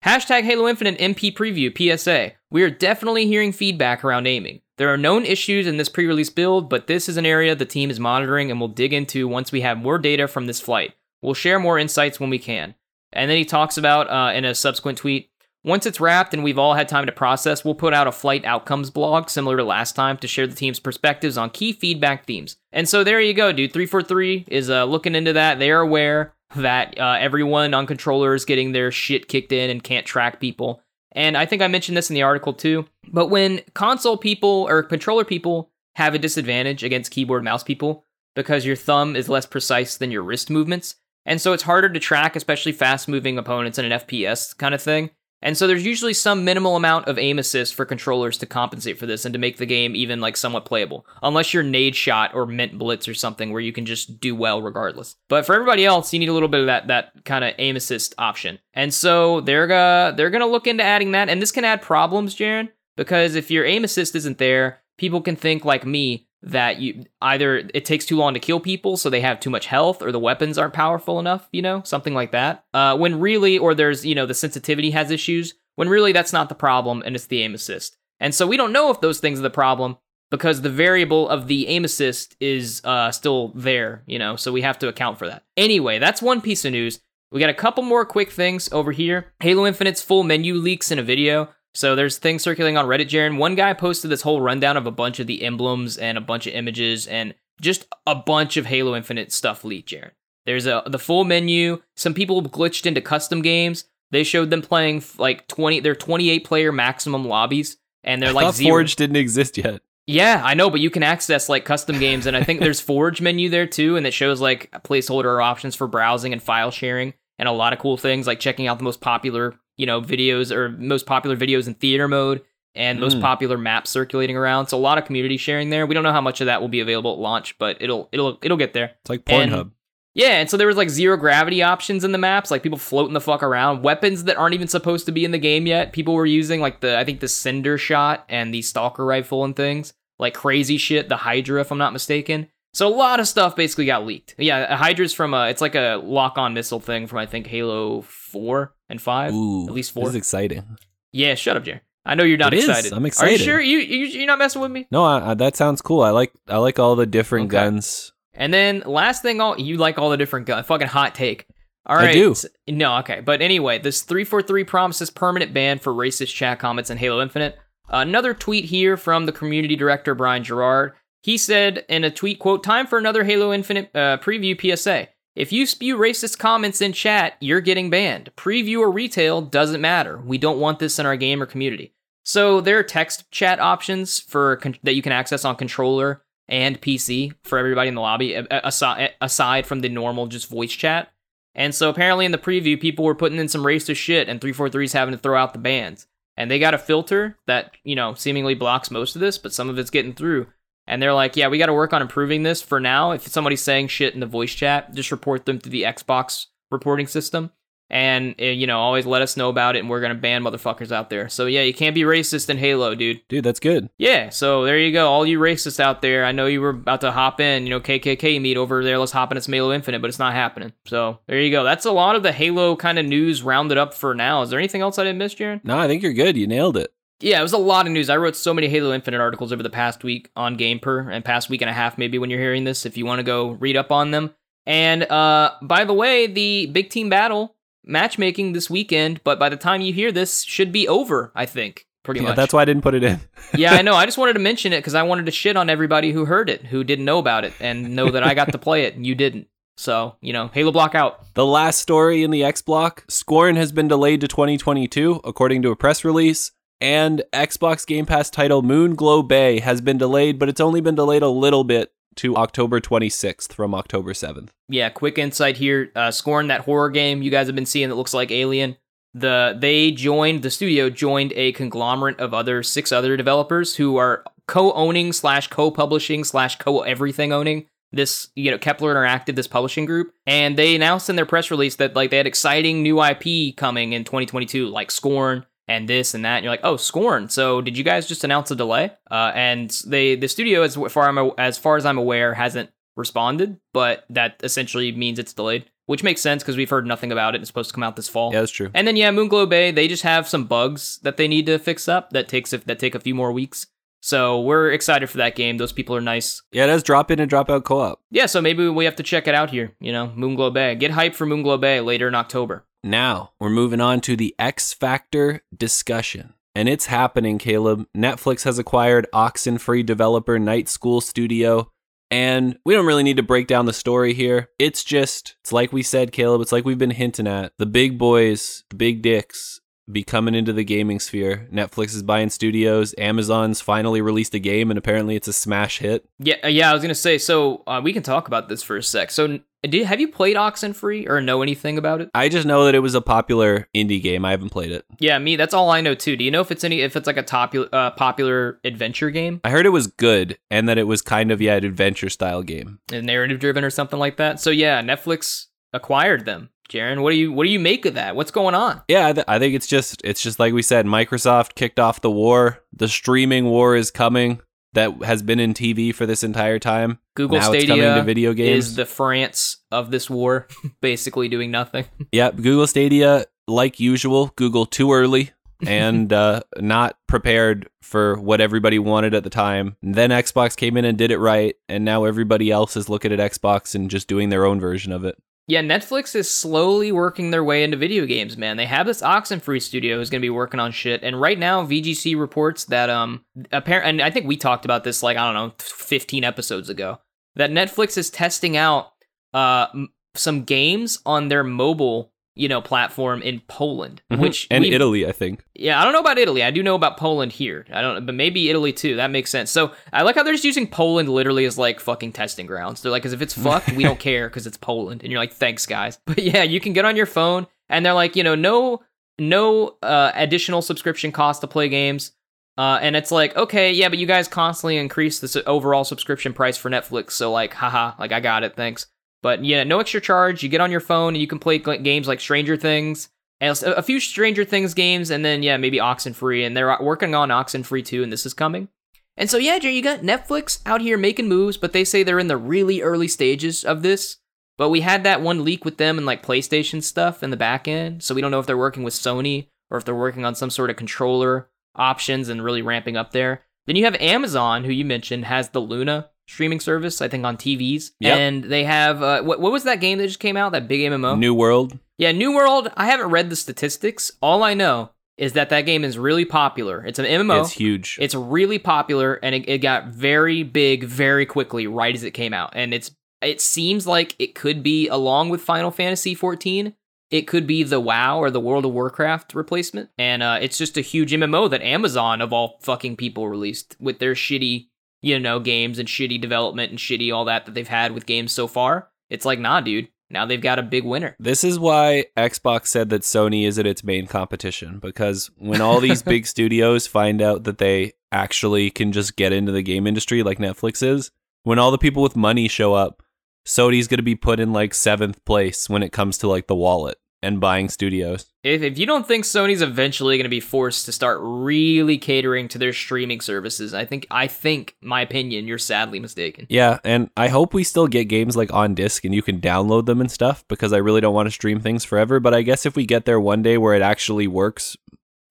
hashtag Halo Infinite MP preview PSA. We are definitely hearing feedback around aiming. There are known issues in this pre-release build, but this is an area the team is monitoring and will dig into once we have more data from this flight. We'll share more insights when we can. And then he talks about uh, in a subsequent tweet, once it's wrapped and we've all had time to process, we'll put out a flight outcomes blog similar to last time to share the team's perspectives on key feedback themes. And so there you go, dude. 343 is uh, looking into that. They are aware that uh, everyone on controller is getting their shit kicked in and can't track people. And I think I mentioned this in the article too. But when console people or controller people have a disadvantage against keyboard mouse people because your thumb is less precise than your wrist movements, and so it's harder to track, especially fast moving opponents in an FPS kind of thing. And so there's usually some minimal amount of aim assist for controllers to compensate for this and to make the game even like somewhat playable. Unless you're Nadeshot or Mint Blitz or something where you can just do well regardless. But for everybody else, you need a little bit of that that kind of aim assist option. And so they're gonna they're gonna look into adding that. And this can add problems, Jaron, because if your aim assist isn't there, people can think like me that you either it takes too long to kill people so they have too much health or the weapons aren't powerful enough you know something like that. Uh, when really or there's you know the sensitivity has issues when really that's not the problem and it's the aim assist. And so we don't know if those things are the problem because the variable of the aim assist is uh, still there you know so we have to account for that. Anyway that's one piece of news. We got a couple more quick things over here. Halo infinite's full menu leaks in a video so there's things circulating on Reddit, Jaron. One guy posted this whole rundown of a bunch of the emblems and a bunch of images and just a bunch of Halo Infinite stuff leaked, Jaron. There's a the full menu. Some people glitched into custom games. They showed them playing like 20 they're 28 player maximum lobbies and they're I like zero. Forge didn't exist yet. Yeah, I know, but you can access like custom games and I think there's Forge menu there too and it shows like placeholder options for browsing and file sharing and a lot of cool things like checking out the most popular you know videos or most popular videos in theater mode and most Mm. popular maps circulating around. So a lot of community sharing there. We don't know how much of that will be available at launch, but it'll it'll it'll get there. It's like And- Pornhub. Yeah, and so there was like zero gravity options in the maps, like people floating the fuck around, weapons that aren't even supposed to be in the game yet. People were using like the I think the Cindershot and the stalker rifle and things like crazy shit. The Hydra, if I'm not mistaken. So a lot of stuff basically got leaked. Yeah, a Hydra's from a it's like a lock-on missile thing from I think Halo four and five, Ooh, at least four. This is exciting. Yeah, shut up, Jerry. I know you're not It is. excited. I'm excited. Are you sure? You, you you're not messing with me? No, I, I, that sounds cool. I like I like all the different Okay. guns. And then last thing, all you like all the different guns. Fucking hot take. All right. I do. No, okay. But anyway, this 343 promises permanent ban for racist chat comments in Halo Infinite. Another tweet here from the community director Brian Jarrard. He said in a tweet, quote, time for another Halo Infinite uh, preview PSA. If you spew racist comments in chat, you're getting banned. Preview or retail doesn't matter. We don't want this in our gamer community. So there are text chat options for con- that you can access on controller and PC for everybody in the lobby, aside aside from the normal just voice chat. And so apparently in the preview, people were putting in some racist shit, and 343's having to throw out the bans. And they got a filter that you know seemingly blocks most of this, but some of it's getting through. And they're like, yeah, we got to work on improving this. For now. If somebody's saying shit in the voice chat, just report them to the Xbox reporting system and uh, you know always let us know about it and we're gonna ban motherfuckers out there. So yeah you can't be racist in halo dude. Dude that's good. Yeah so there you go. All you racists out there i know you were about to hop in you know kkk meet over there. Let's hop in it's halo infinite but it's not happening. So there you go. That's a lot of the halo kind of news rounded up for now. Is there anything else i didn't miss jaron no i think you're good. You nailed it yeah, it was a lot of news. I wrote so many Halo Infinite articles over the past week on GamePur and past week and a half, maybe when you're hearing this, if you want to go read up on them. And uh, by the way, the big team battle matchmaking this weekend, but by the time you hear this, should be over. I think pretty yeah, much. That's why I didn't put it in. yeah, I know. I just wanted to mention it because I wanted to shit on everybody who heard it, who didn't know about it, and know that I got to play it and you didn't. So, you know, Halo Block out. The last story in the X Block Scorn has been delayed to 2022, according to a press release. And Xbox Game Pass title Moonglow Bay has been delayed, but it's only been delayed a little bit to October 26th from October 7th. Yeah, quick insight here. Uh, Scorn, that horror game you guys have been seeing that looks like Alien. The they joined the studio joined a conglomerate of other six other developers who are co-owning slash co-publishing slash co-everything owning this you know Kepler Interactive this publishing group and they announced in their press release that like they had exciting new IP coming in 2022 like Scorn and this and that. And you're like, oh, Scorn. So did you guys just announce a delay? Uh, and they the studio, as far I'm, as far as I'm aware, hasn't responded, but that essentially means it's delayed. Which makes sense because we've heard nothing about it. It's supposed to come out this fall. Yeah, that's true. And then yeah, Moonglow Bay, they just have some bugs that they need to fix up that takes that take a few more weeks. So we're excited for that game. Those people are nice. Yeah, it has drop in and drop out co op. Yeah, so maybe we have to check it out here. You know, Moonglow Bay. Get hype for Moonglow Bay later in October. Now, we're moving on to the X Factor discussion. And it's happening, Caleb. Netflix has acquired Oxenfree developer Night School Studio. And we don't really need to break down the story here. It's just, it's like we said, Caleb, it's like we've been hinting at. The big boys, the big dicks, be coming into the gaming sphere. Netflix is buying studios. Amazon's finally released a game, and apparently it's a smash hit. Yeah, yeah. I was gonna say. So uh, we can talk about this for a sec. So, did have you played Oxenfree or know anything about it? I just know that it was a popular indie game. I haven't played it. Yeah, me. That's all I know too. Do you know if it's any if it's like a top, uh, popular adventure game? I heard it was good, and that it was kind of yeah, an adventure style game, narrative driven or something like that. So yeah, Netflix acquired them. Jaron, what do you what do you make of that? What's going on? Yeah, I, th- I think it's just it's just like we said. Microsoft kicked off the war. The streaming war is coming. That has been in TV for this entire time. Google now Stadia to video games. is the France of this war, basically doing nothing. Yep, Google Stadia, like usual, Google too early and uh, not prepared for what everybody wanted at the time. And then Xbox came in and did it right, and now everybody else is looking at Xbox and just doing their own version of it. Yeah, Netflix is slowly working their way into video games, man. They have this Oxenfree studio who's going to be working on shit, and right now VGC reports that um apparent and I think we talked about this like I don't know 15 episodes ago that Netflix is testing out uh some games on their mobile you know, platform in Poland, mm-hmm. which and Italy, I think. Yeah, I don't know about Italy. I do know about Poland here. I don't, but maybe Italy too. That makes sense. So I like how they're just using Poland literally as like fucking testing grounds. They're like, because if it's fucked, we don't care because it's Poland, and you're like, thanks guys. But yeah, you can get on your phone, and they're like, you know, no, no uh, additional subscription cost to play games. Uh, and it's like, okay, yeah, but you guys constantly increase the overall subscription price for Netflix. So like, haha, like I got it, thanks. But yeah, no extra charge. You get on your phone and you can play games like Stranger Things, a few Stranger Things games, and then yeah, maybe Oxenfree. And they're uh, working on Oxenfree too, and this is coming. And so yeah, you got Netflix out here making moves, but they say they're in the really early stages of this. But we had that one leak with them and like PlayStation stuff in the back end, so we don't know if they're working with Sony or if they're working on some sort of controller options and really ramping up there. Then you have Amazon, who you mentioned has the Luna streaming service, I think on TVs. Yep. And they have uh, what what was that game that just came out? That big MMO? New World. Yeah, New World. I haven't read the statistics. All I know is that that game is really popular. It's an MMO. It's huge. It's really popular and it, it got very big very quickly right as it came out. And it's it seems like it could be along with Final Fantasy 14. It could be the WoW or the World of Warcraft replacement, and uh, it's just a huge MMO that Amazon of all fucking people released with their shitty, you know, games and shitty development and shitty all that that they've had with games so far. It's like, nah, dude. Now they've got a big winner. This is why Xbox said that Sony isn't its main competition because when all these big studios find out that they actually can just get into the game industry like Netflix is, when all the people with money show up, Sony's going to be put in like seventh place when it comes to like the wallet and buying studios. If, if you don't think Sony's eventually going to be forced to start really catering to their streaming services, I think I think my opinion, you're sadly mistaken. Yeah, and I hope we still get games like on disc and you can download them and stuff because I really don't want to stream things forever, but I guess if we get there one day where it actually works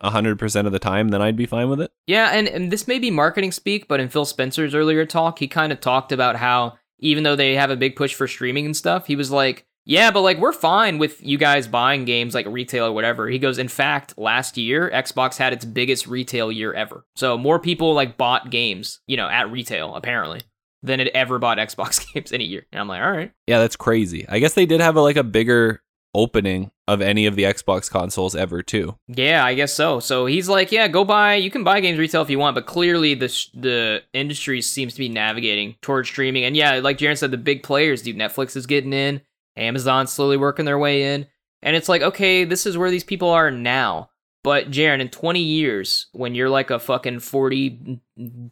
100% of the time, then I'd be fine with it. Yeah, and, and this may be marketing speak, but in Phil Spencer's earlier talk, he kind of talked about how even though they have a big push for streaming and stuff, he was like, yeah, but like we're fine with you guys buying games like retail or whatever. He goes, in fact, last year Xbox had its biggest retail year ever. So more people like bought games, you know, at retail apparently than it ever bought Xbox games in a year. And I'm like, all right. Yeah, that's crazy. I guess they did have a, like a bigger opening of any of the Xbox consoles ever too. Yeah, I guess so. So he's like, yeah, go buy. You can buy games retail if you want, but clearly the sh- the industry seems to be navigating towards streaming. And yeah, like Jaren said, the big players, dude, Netflix is getting in. Amazon slowly working their way in. And it's like, okay, this is where these people are now. But Jaren, in 20 years, when you're like a fucking 40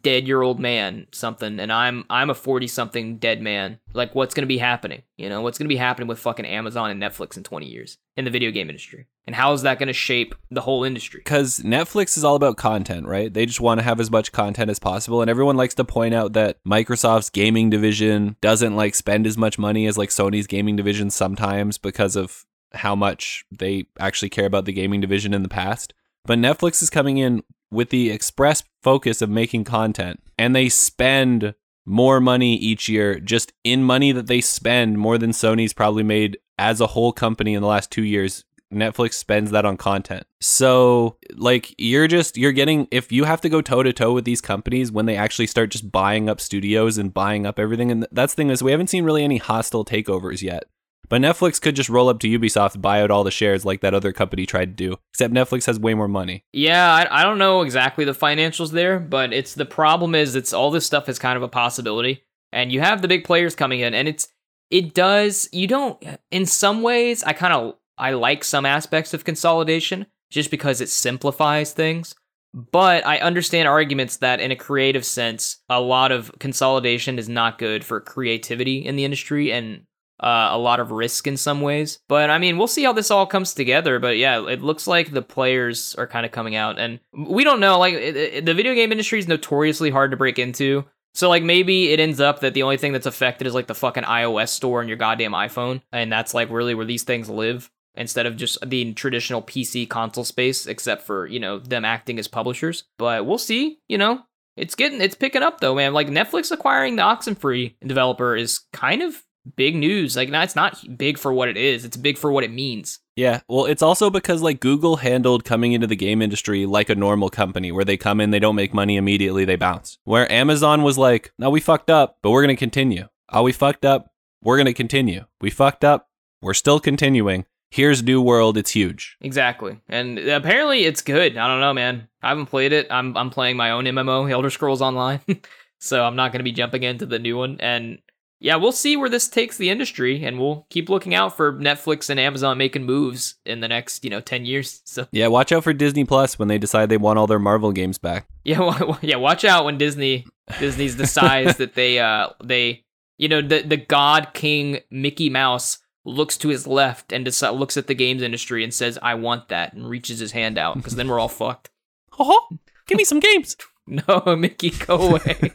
dead year old man, something, and I'm I'm a 40 something dead man, like what's gonna be happening? You know, what's gonna be happening with fucking Amazon and Netflix in 20 years in the video game industry? And how is that gonna shape the whole industry? Because Netflix is all about content, right? They just want to have as much content as possible, and everyone likes to point out that Microsoft's gaming division doesn't like spend as much money as like Sony's gaming division sometimes because of how much they actually care about the gaming division in the past. But Netflix is coming in with the express focus of making content, and they spend more money each year just in money that they spend more than Sony's probably made as a whole company in the last two years. Netflix spends that on content. So, like, you're just, you're getting, if you have to go toe to toe with these companies when they actually start just buying up studios and buying up everything, and that's the thing is, we haven't seen really any hostile takeovers yet. But Netflix could just roll up to Ubisoft, buy out all the shares like that other company tried to do. Except Netflix has way more money. Yeah, I, I don't know exactly the financials there, but it's the problem is it's all this stuff is kind of a possibility, and you have the big players coming in, and it's it does you don't in some ways I kind of I like some aspects of consolidation just because it simplifies things. But I understand arguments that, in a creative sense, a lot of consolidation is not good for creativity in the industry and uh, a lot of risk in some ways. But I mean, we'll see how this all comes together. But yeah, it looks like the players are kind of coming out, and we don't know. Like it, it, the video game industry is notoriously hard to break into. So like maybe it ends up that the only thing that's affected is like the fucking iOS store and your goddamn iPhone, and that's like really where these things live instead of just the traditional PC console space, except for you know them acting as publishers. But we'll see. You know, it's getting it's picking up though, man. Like Netflix acquiring the Oxenfree developer is kind of big news. Like, no, it's not big for what it is. It's big for what it means. Yeah, well, it's also because like Google handled coming into the game industry like a normal company where they come in, they don't make money immediately, they bounce. Where Amazon was like, no, we fucked up, but we're going to continue. Oh, we fucked up, we're going to continue. We fucked up, we're still continuing. Here's New World, it's huge. Exactly. And apparently it's good. I don't know, man. I haven't played it. I'm I'm playing my own MMO, Elder Scrolls Online. so I'm not going to be jumping into the new one and yeah, we'll see where this takes the industry, and we'll keep looking out for Netflix and Amazon making moves in the next, you know, ten years. So yeah, watch out for Disney Plus when they decide they want all their Marvel games back. Yeah, yeah, watch out when Disney Disney's decides that they uh they you know the the God King Mickey Mouse looks to his left and decides, looks at the games industry and says, "I want that," and reaches his hand out because then we're all fucked. Oh, give me some games. no, Mickey, go away.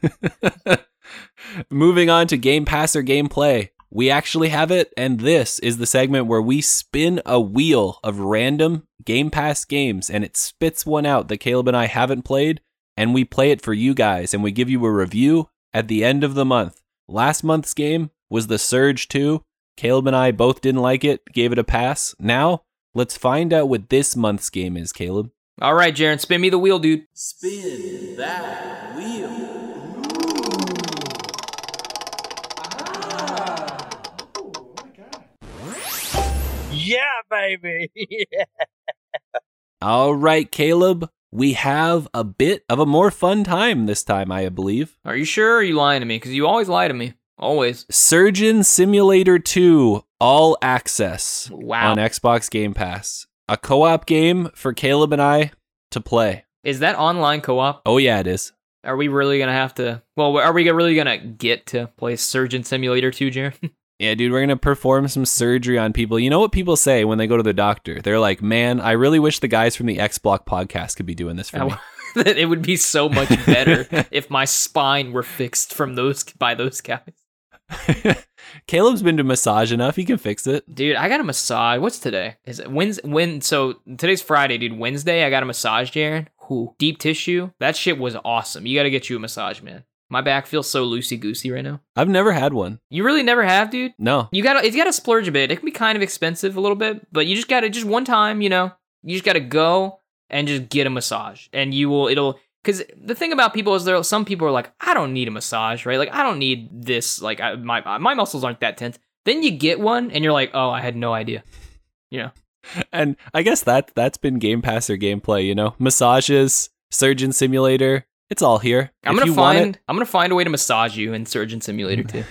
Moving on to Game Pass or Gameplay. We actually have it, and this is the segment where we spin a wheel of random Game Pass games, and it spits one out that Caleb and I haven't played, and we play it for you guys, and we give you a review at the end of the month. Last month's game was The Surge 2. Caleb and I both didn't like it, gave it a pass. Now, let's find out what this month's game is, Caleb. All right, Jaren, spin me the wheel, dude. Spin that wheel. Yeah, baby. yeah. All right, Caleb. We have a bit of a more fun time this time, I believe. Are you sure? are you lying to me? Because you always lie to me. Always. Surgeon Simulator 2 All Access Wow. on Xbox Game Pass. A co op game for Caleb and I to play. Is that online co-op? Oh, yeah, it is. Are we really gonna have to? Well, are we really gonna get to play Surgeon Simulator 2, Jared? Yeah, dude, we're going to perform some surgery on people. You know what people say when they go to the doctor? They're like, man, I really wish the guys from the X Block podcast could be doing this for me. it would be so much better if my spine were fixed from those by those guys. Caleb's been to massage enough. He can fix it. Dude, I got a massage. What's today? Is it Wednesday? When? So today's Friday, dude. Wednesday, I got a massage, Jared. Who? Deep tissue. That shit was awesome. You got to get you a massage, man. My back feels so loosey goosey right now. I've never had one. You really never have, dude. No. You gotta, you gotta splurge a bit. It can be kind of expensive a little bit, but you just gotta, just one time, you know, you just gotta go and just get a massage, and you will, it'll. Because the thing about people is there, some people are like, I don't need a massage, right? Like I don't need this. Like I, my my muscles aren't that tense. Then you get one, and you're like, oh, I had no idea. You know. And I guess that that's been Game Pass or gameplay, you know? Massages, Surgeon Simulator, it's all here. I'm If gonna find, I'm gonna find a way to massage you in Surgeon Simulator too.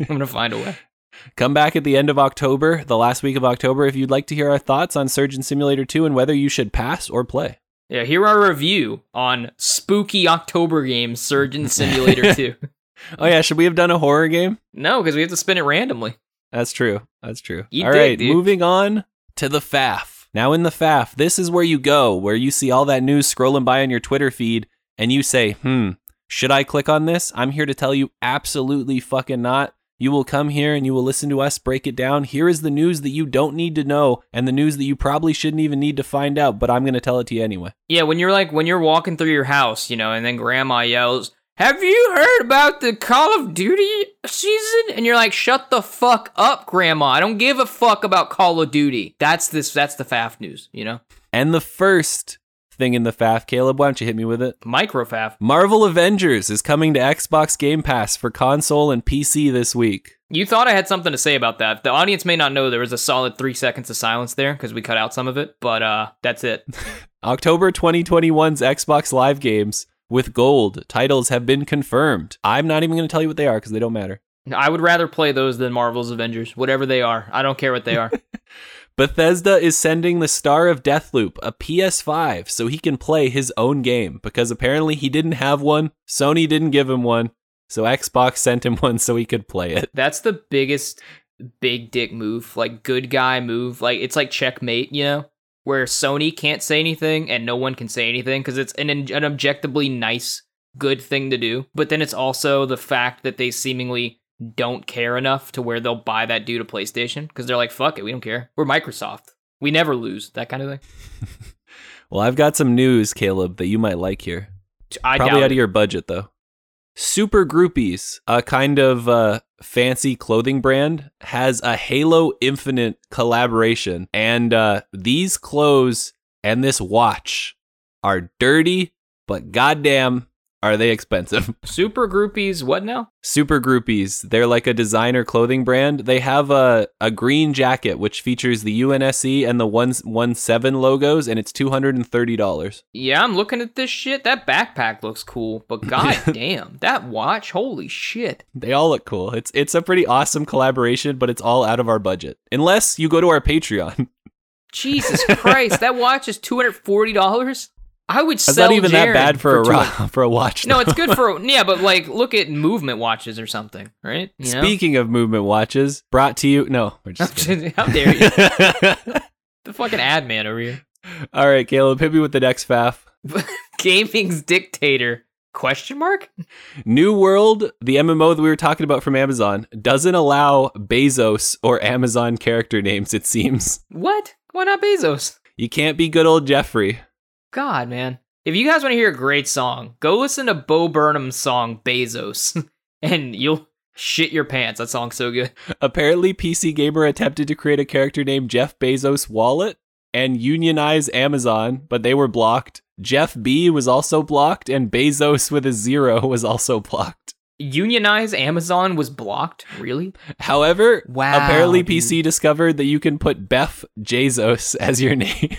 I'm gonna find a way. come back at the end of October, the last week of October, if you'd like to hear our thoughts on Surgeon Simulator 2 and whether you should pass or play. Yeah, here our review on spooky October game Surgeon Simulator 2. Oh yeah, should we have done a horror game? No, because we have to spin it randomly. That's true. That's true. You All dig, right, dude. moving on to the FAF. Now in the FAF, this is where you go, where you see all that news scrolling by on your Twitter feed, and you say, "Hmm, should I click on this?" I'm here to tell you, absolutely fucking not. You will come here and you will listen to us break it down. Here is the news that you don't need to know, and the news that you probably shouldn't even need to find out. But I'm going to tell it to you anyway. Yeah, when you're like when you're walking through your house, you know, and then grandma yells, "Have you heard about the Call of Duty season?" And you're like, "Shut the fuck up, grandma. I don't give a fuck about Call of Duty." That's this that's the FAF news, you know? And the first thing in the FAF, Caleb, why don't you hit me with it? Micro FAF. Marvel Avengers is coming to Xbox Game Pass for console and PC this week. You thought I had something to say about that. The audience may not know there was a solid 3 seconds of silence there because we cut out some of it, but uh that's it. October 2021's Xbox Live games with gold titles have been confirmed. I'm not even going to tell you what they are because they don't matter. I would rather play those than Marvel's Avengers, whatever they are. I don't care what they are. Bethesda is sending the star of Deathloop a PS5 so he can play his own game because apparently he didn't have one. Sony didn't give him one. So Xbox sent him one so he could play it. That's the biggest big dick move, like good guy move. Like it's like checkmate, you know, where Sony can't say anything and no one can say anything because it's an an objectively nice, good thing to do. But then it's also the fact that they seemingly don't care enough to where they'll buy that dude a PlayStation because they're like, fuck it, we don't care. We're Microsoft. We never lose. That kind of thing. Well, I've got some news, Caleb, that you might like here. I Probably out of your budget though. Super Groupies, a kind of uh, fancy clothing brand, has a Halo Infinite collaboration, and uh, these clothes and this watch are dirty, but goddamn, are they expensive? Super groupies. What now? Super Groupies, they're like a designer clothing brand. They have a, a green jacket which features the UNSC and the 117 logos, and it's $230. Yeah, I'm looking at this shit. That backpack looks cool, but god damn, that watch, holy shit. They all look cool. It's it's a pretty awesome collaboration, but it's all out of our budget. Unless you go to our Patreon. Jesus Christ, that watch is two hundred forty dollars. I would That's sell not even Jared that bad for, a two- ro- for a watch. No, though. it's good for yeah, but like look at movement watches or something, right? You know? Speaking of movement watches, brought to you. No, we're just kidding. How dare you? the fucking ad man over here. all right, Caleb, hit me with the next faff. Gaming's dictator? Question mark? New World, the MMO that we were talking about from Amazon, doesn't allow Bezos or Amazon character names. It seems What? Why not Bezos? you can't be good old Jeffrey. God, man. If you guys want to hear a great song, go listen to Bo Burnham's song Bezos, and you'll shit your pants. That song's so good. Apparently, PC Gamer attempted to create a character named Jeff Bezos Wallet and unionize Amazon, but they were blocked. Jeff B was also blocked, and Bezos with a zero was also blocked. Unionize Amazon was blocked. Really? However, Wow, apparently dude. PC discovered that you can put Beth Jesus as your name.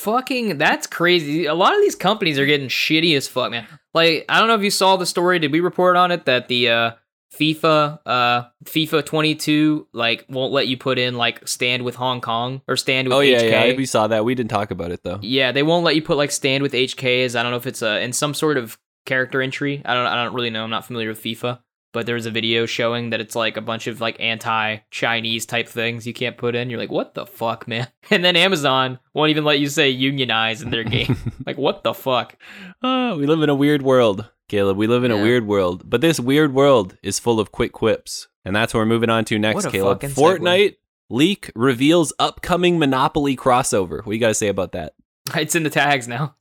Fucking, that's crazy. A lot of these companies are getting shitty as fuck, man. Like, I don't know if you saw the story. Did we report on it that the uh, FIFA, uh, FIFA 22, like, won't let you put in like stand with Hong Kong or stand with oh yeah, HK? yeah, we saw that. We didn't talk about it though. Yeah, they won't let you put like stand with HKs. I don't know if it's a in some sort of character entry. I don't I don't really know. I'm not familiar with FIFA, but there was a video showing that it's like a bunch of like anti-Chinese type things you can't put in. You're like, what the fuck, man? And then Amazon won't even let you say unionize in their game. like, what the fuck? Oh, we live in a weird world, Caleb. We live in a weird world, but this weird world is full of quick quips, and that's what we're moving on to next, Caleb. Fortnite leak reveals upcoming Monopoly crossover. What do you got to say about that? It's in the tags now.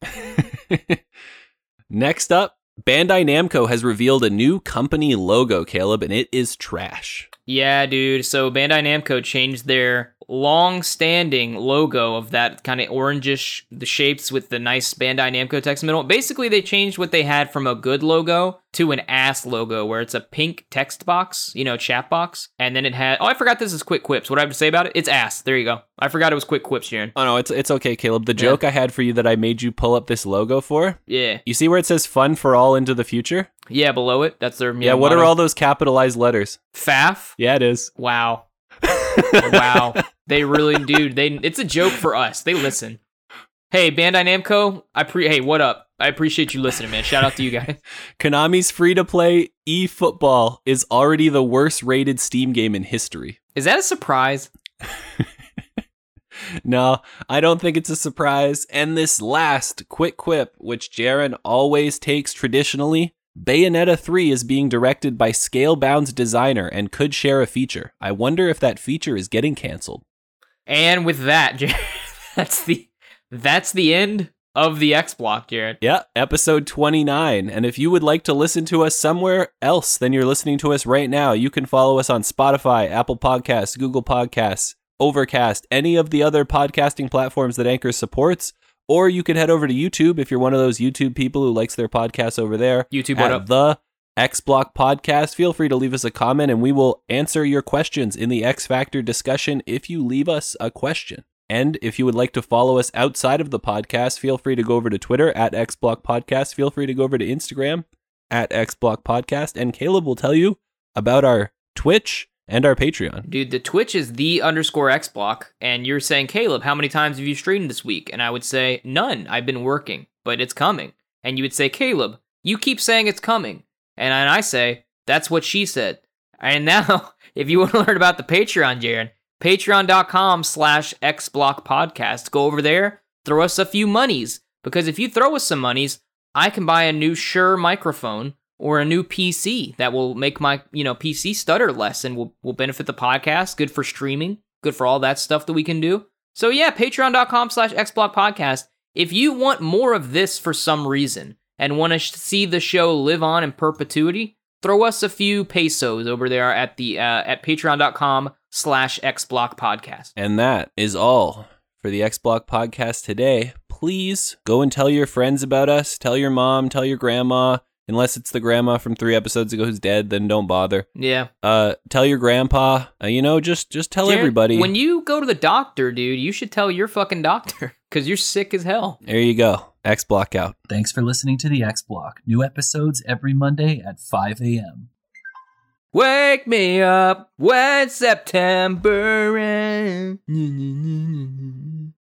Next up, Bandai Namco has revealed a new company logo, Caleb, and it is trash. Yeah, dude. So Bandai Namco changed their long-standing logo of that kind of orangish, the shapes with the nice Bandai Namco text in the middle. Basically, they changed what they had from a good logo to an ass logo, where it's a pink text box, you know, chat box, and then it had. Oh, I forgot this is quick quips. What do I have to say about it? It's ass. There you go. I forgot it was quick quips, Jaron. Oh no, it's it's okay, Caleb. The Yeah. joke I had for you that I made you pull up this logo for. Yeah, You see where it says "Fun for All into the Future"? yeah. Below it, that's their Yeah. what are all those capitalized letters? FAF? Yeah, it is. Wow. Wow. They really do. They it's a joke for us. They listen. Hey, Bandai Namco, I pre hey, what up? I appreciate you listening, man. Shout out to you guys. Konami's free to play eFootball is already the worst rated Steam game in history. Is that a surprise? No, I don't think it's a surprise. And this last quick quip, which Jaren always takes traditionally Bayonetta 3 is being directed by Scalebound's designer and could share a feature. I wonder if that feature is getting canceled. And with that, that's the that's the end of the X block, Jared. Yeah, episode 29. And if you would like to listen to us somewhere else than you're listening to us right now, you can follow us on Spotify, Apple Podcasts, Google Podcasts, Overcast, any of the other podcasting platforms that Anchor supports. Or you can head over to YouTube if you're one of those YouTube people who likes their podcasts over there. YouTube, what at up? the X Block Podcast. Feel free to leave us a comment and we will answer your questions in the X Factor discussion if you leave us a question. And if you would like to follow us outside of the podcast, feel free to go over to Twitter at X Block Podcast. Feel free to go over to Instagram at X Block Podcast. And Caleb will tell you about our Twitch and our Patreon. Dude, the Twitch is the underscore X block, and you're saying, Caleb, how many times have you streamed this week? And I would say, none. I've been working, but it's coming. And you would say, Caleb, you keep saying it's coming. And I say, that's what she said. And now, if you want to learn about the Patreon, Jaron, patreon.com slash xblock podcast. Go over there, throw us a few monies. Because if you throw us some monies, I can buy a new Shure microphone or a new PC that will make my, you know, PC stutter less and will, will benefit the podcast. Good for streaming, good for all that stuff that we can do. So yeah, patreon.com slash xblock podcast. If you want more of this for some reason and want to see the show live on in perpetuity, throw us a few pesos over there at the uh, at patreon.com slash xblock podcast. And that is all for the X Block podcast today. Please go and tell your friends about us. Tell your mom, tell your grandma. Unless it's the grandma from three episodes ago who's dead, then don't bother. Yeah. Uh, tell your grandpa. Uh, you know, just just tell Jared, everybody. When you go to the doctor, dude, you should tell your fucking doctor because you're sick as hell. there you go. X Block out. Thanks for listening to the X Block. New episodes every Monday at 5 a.m. Wake me up when September ends.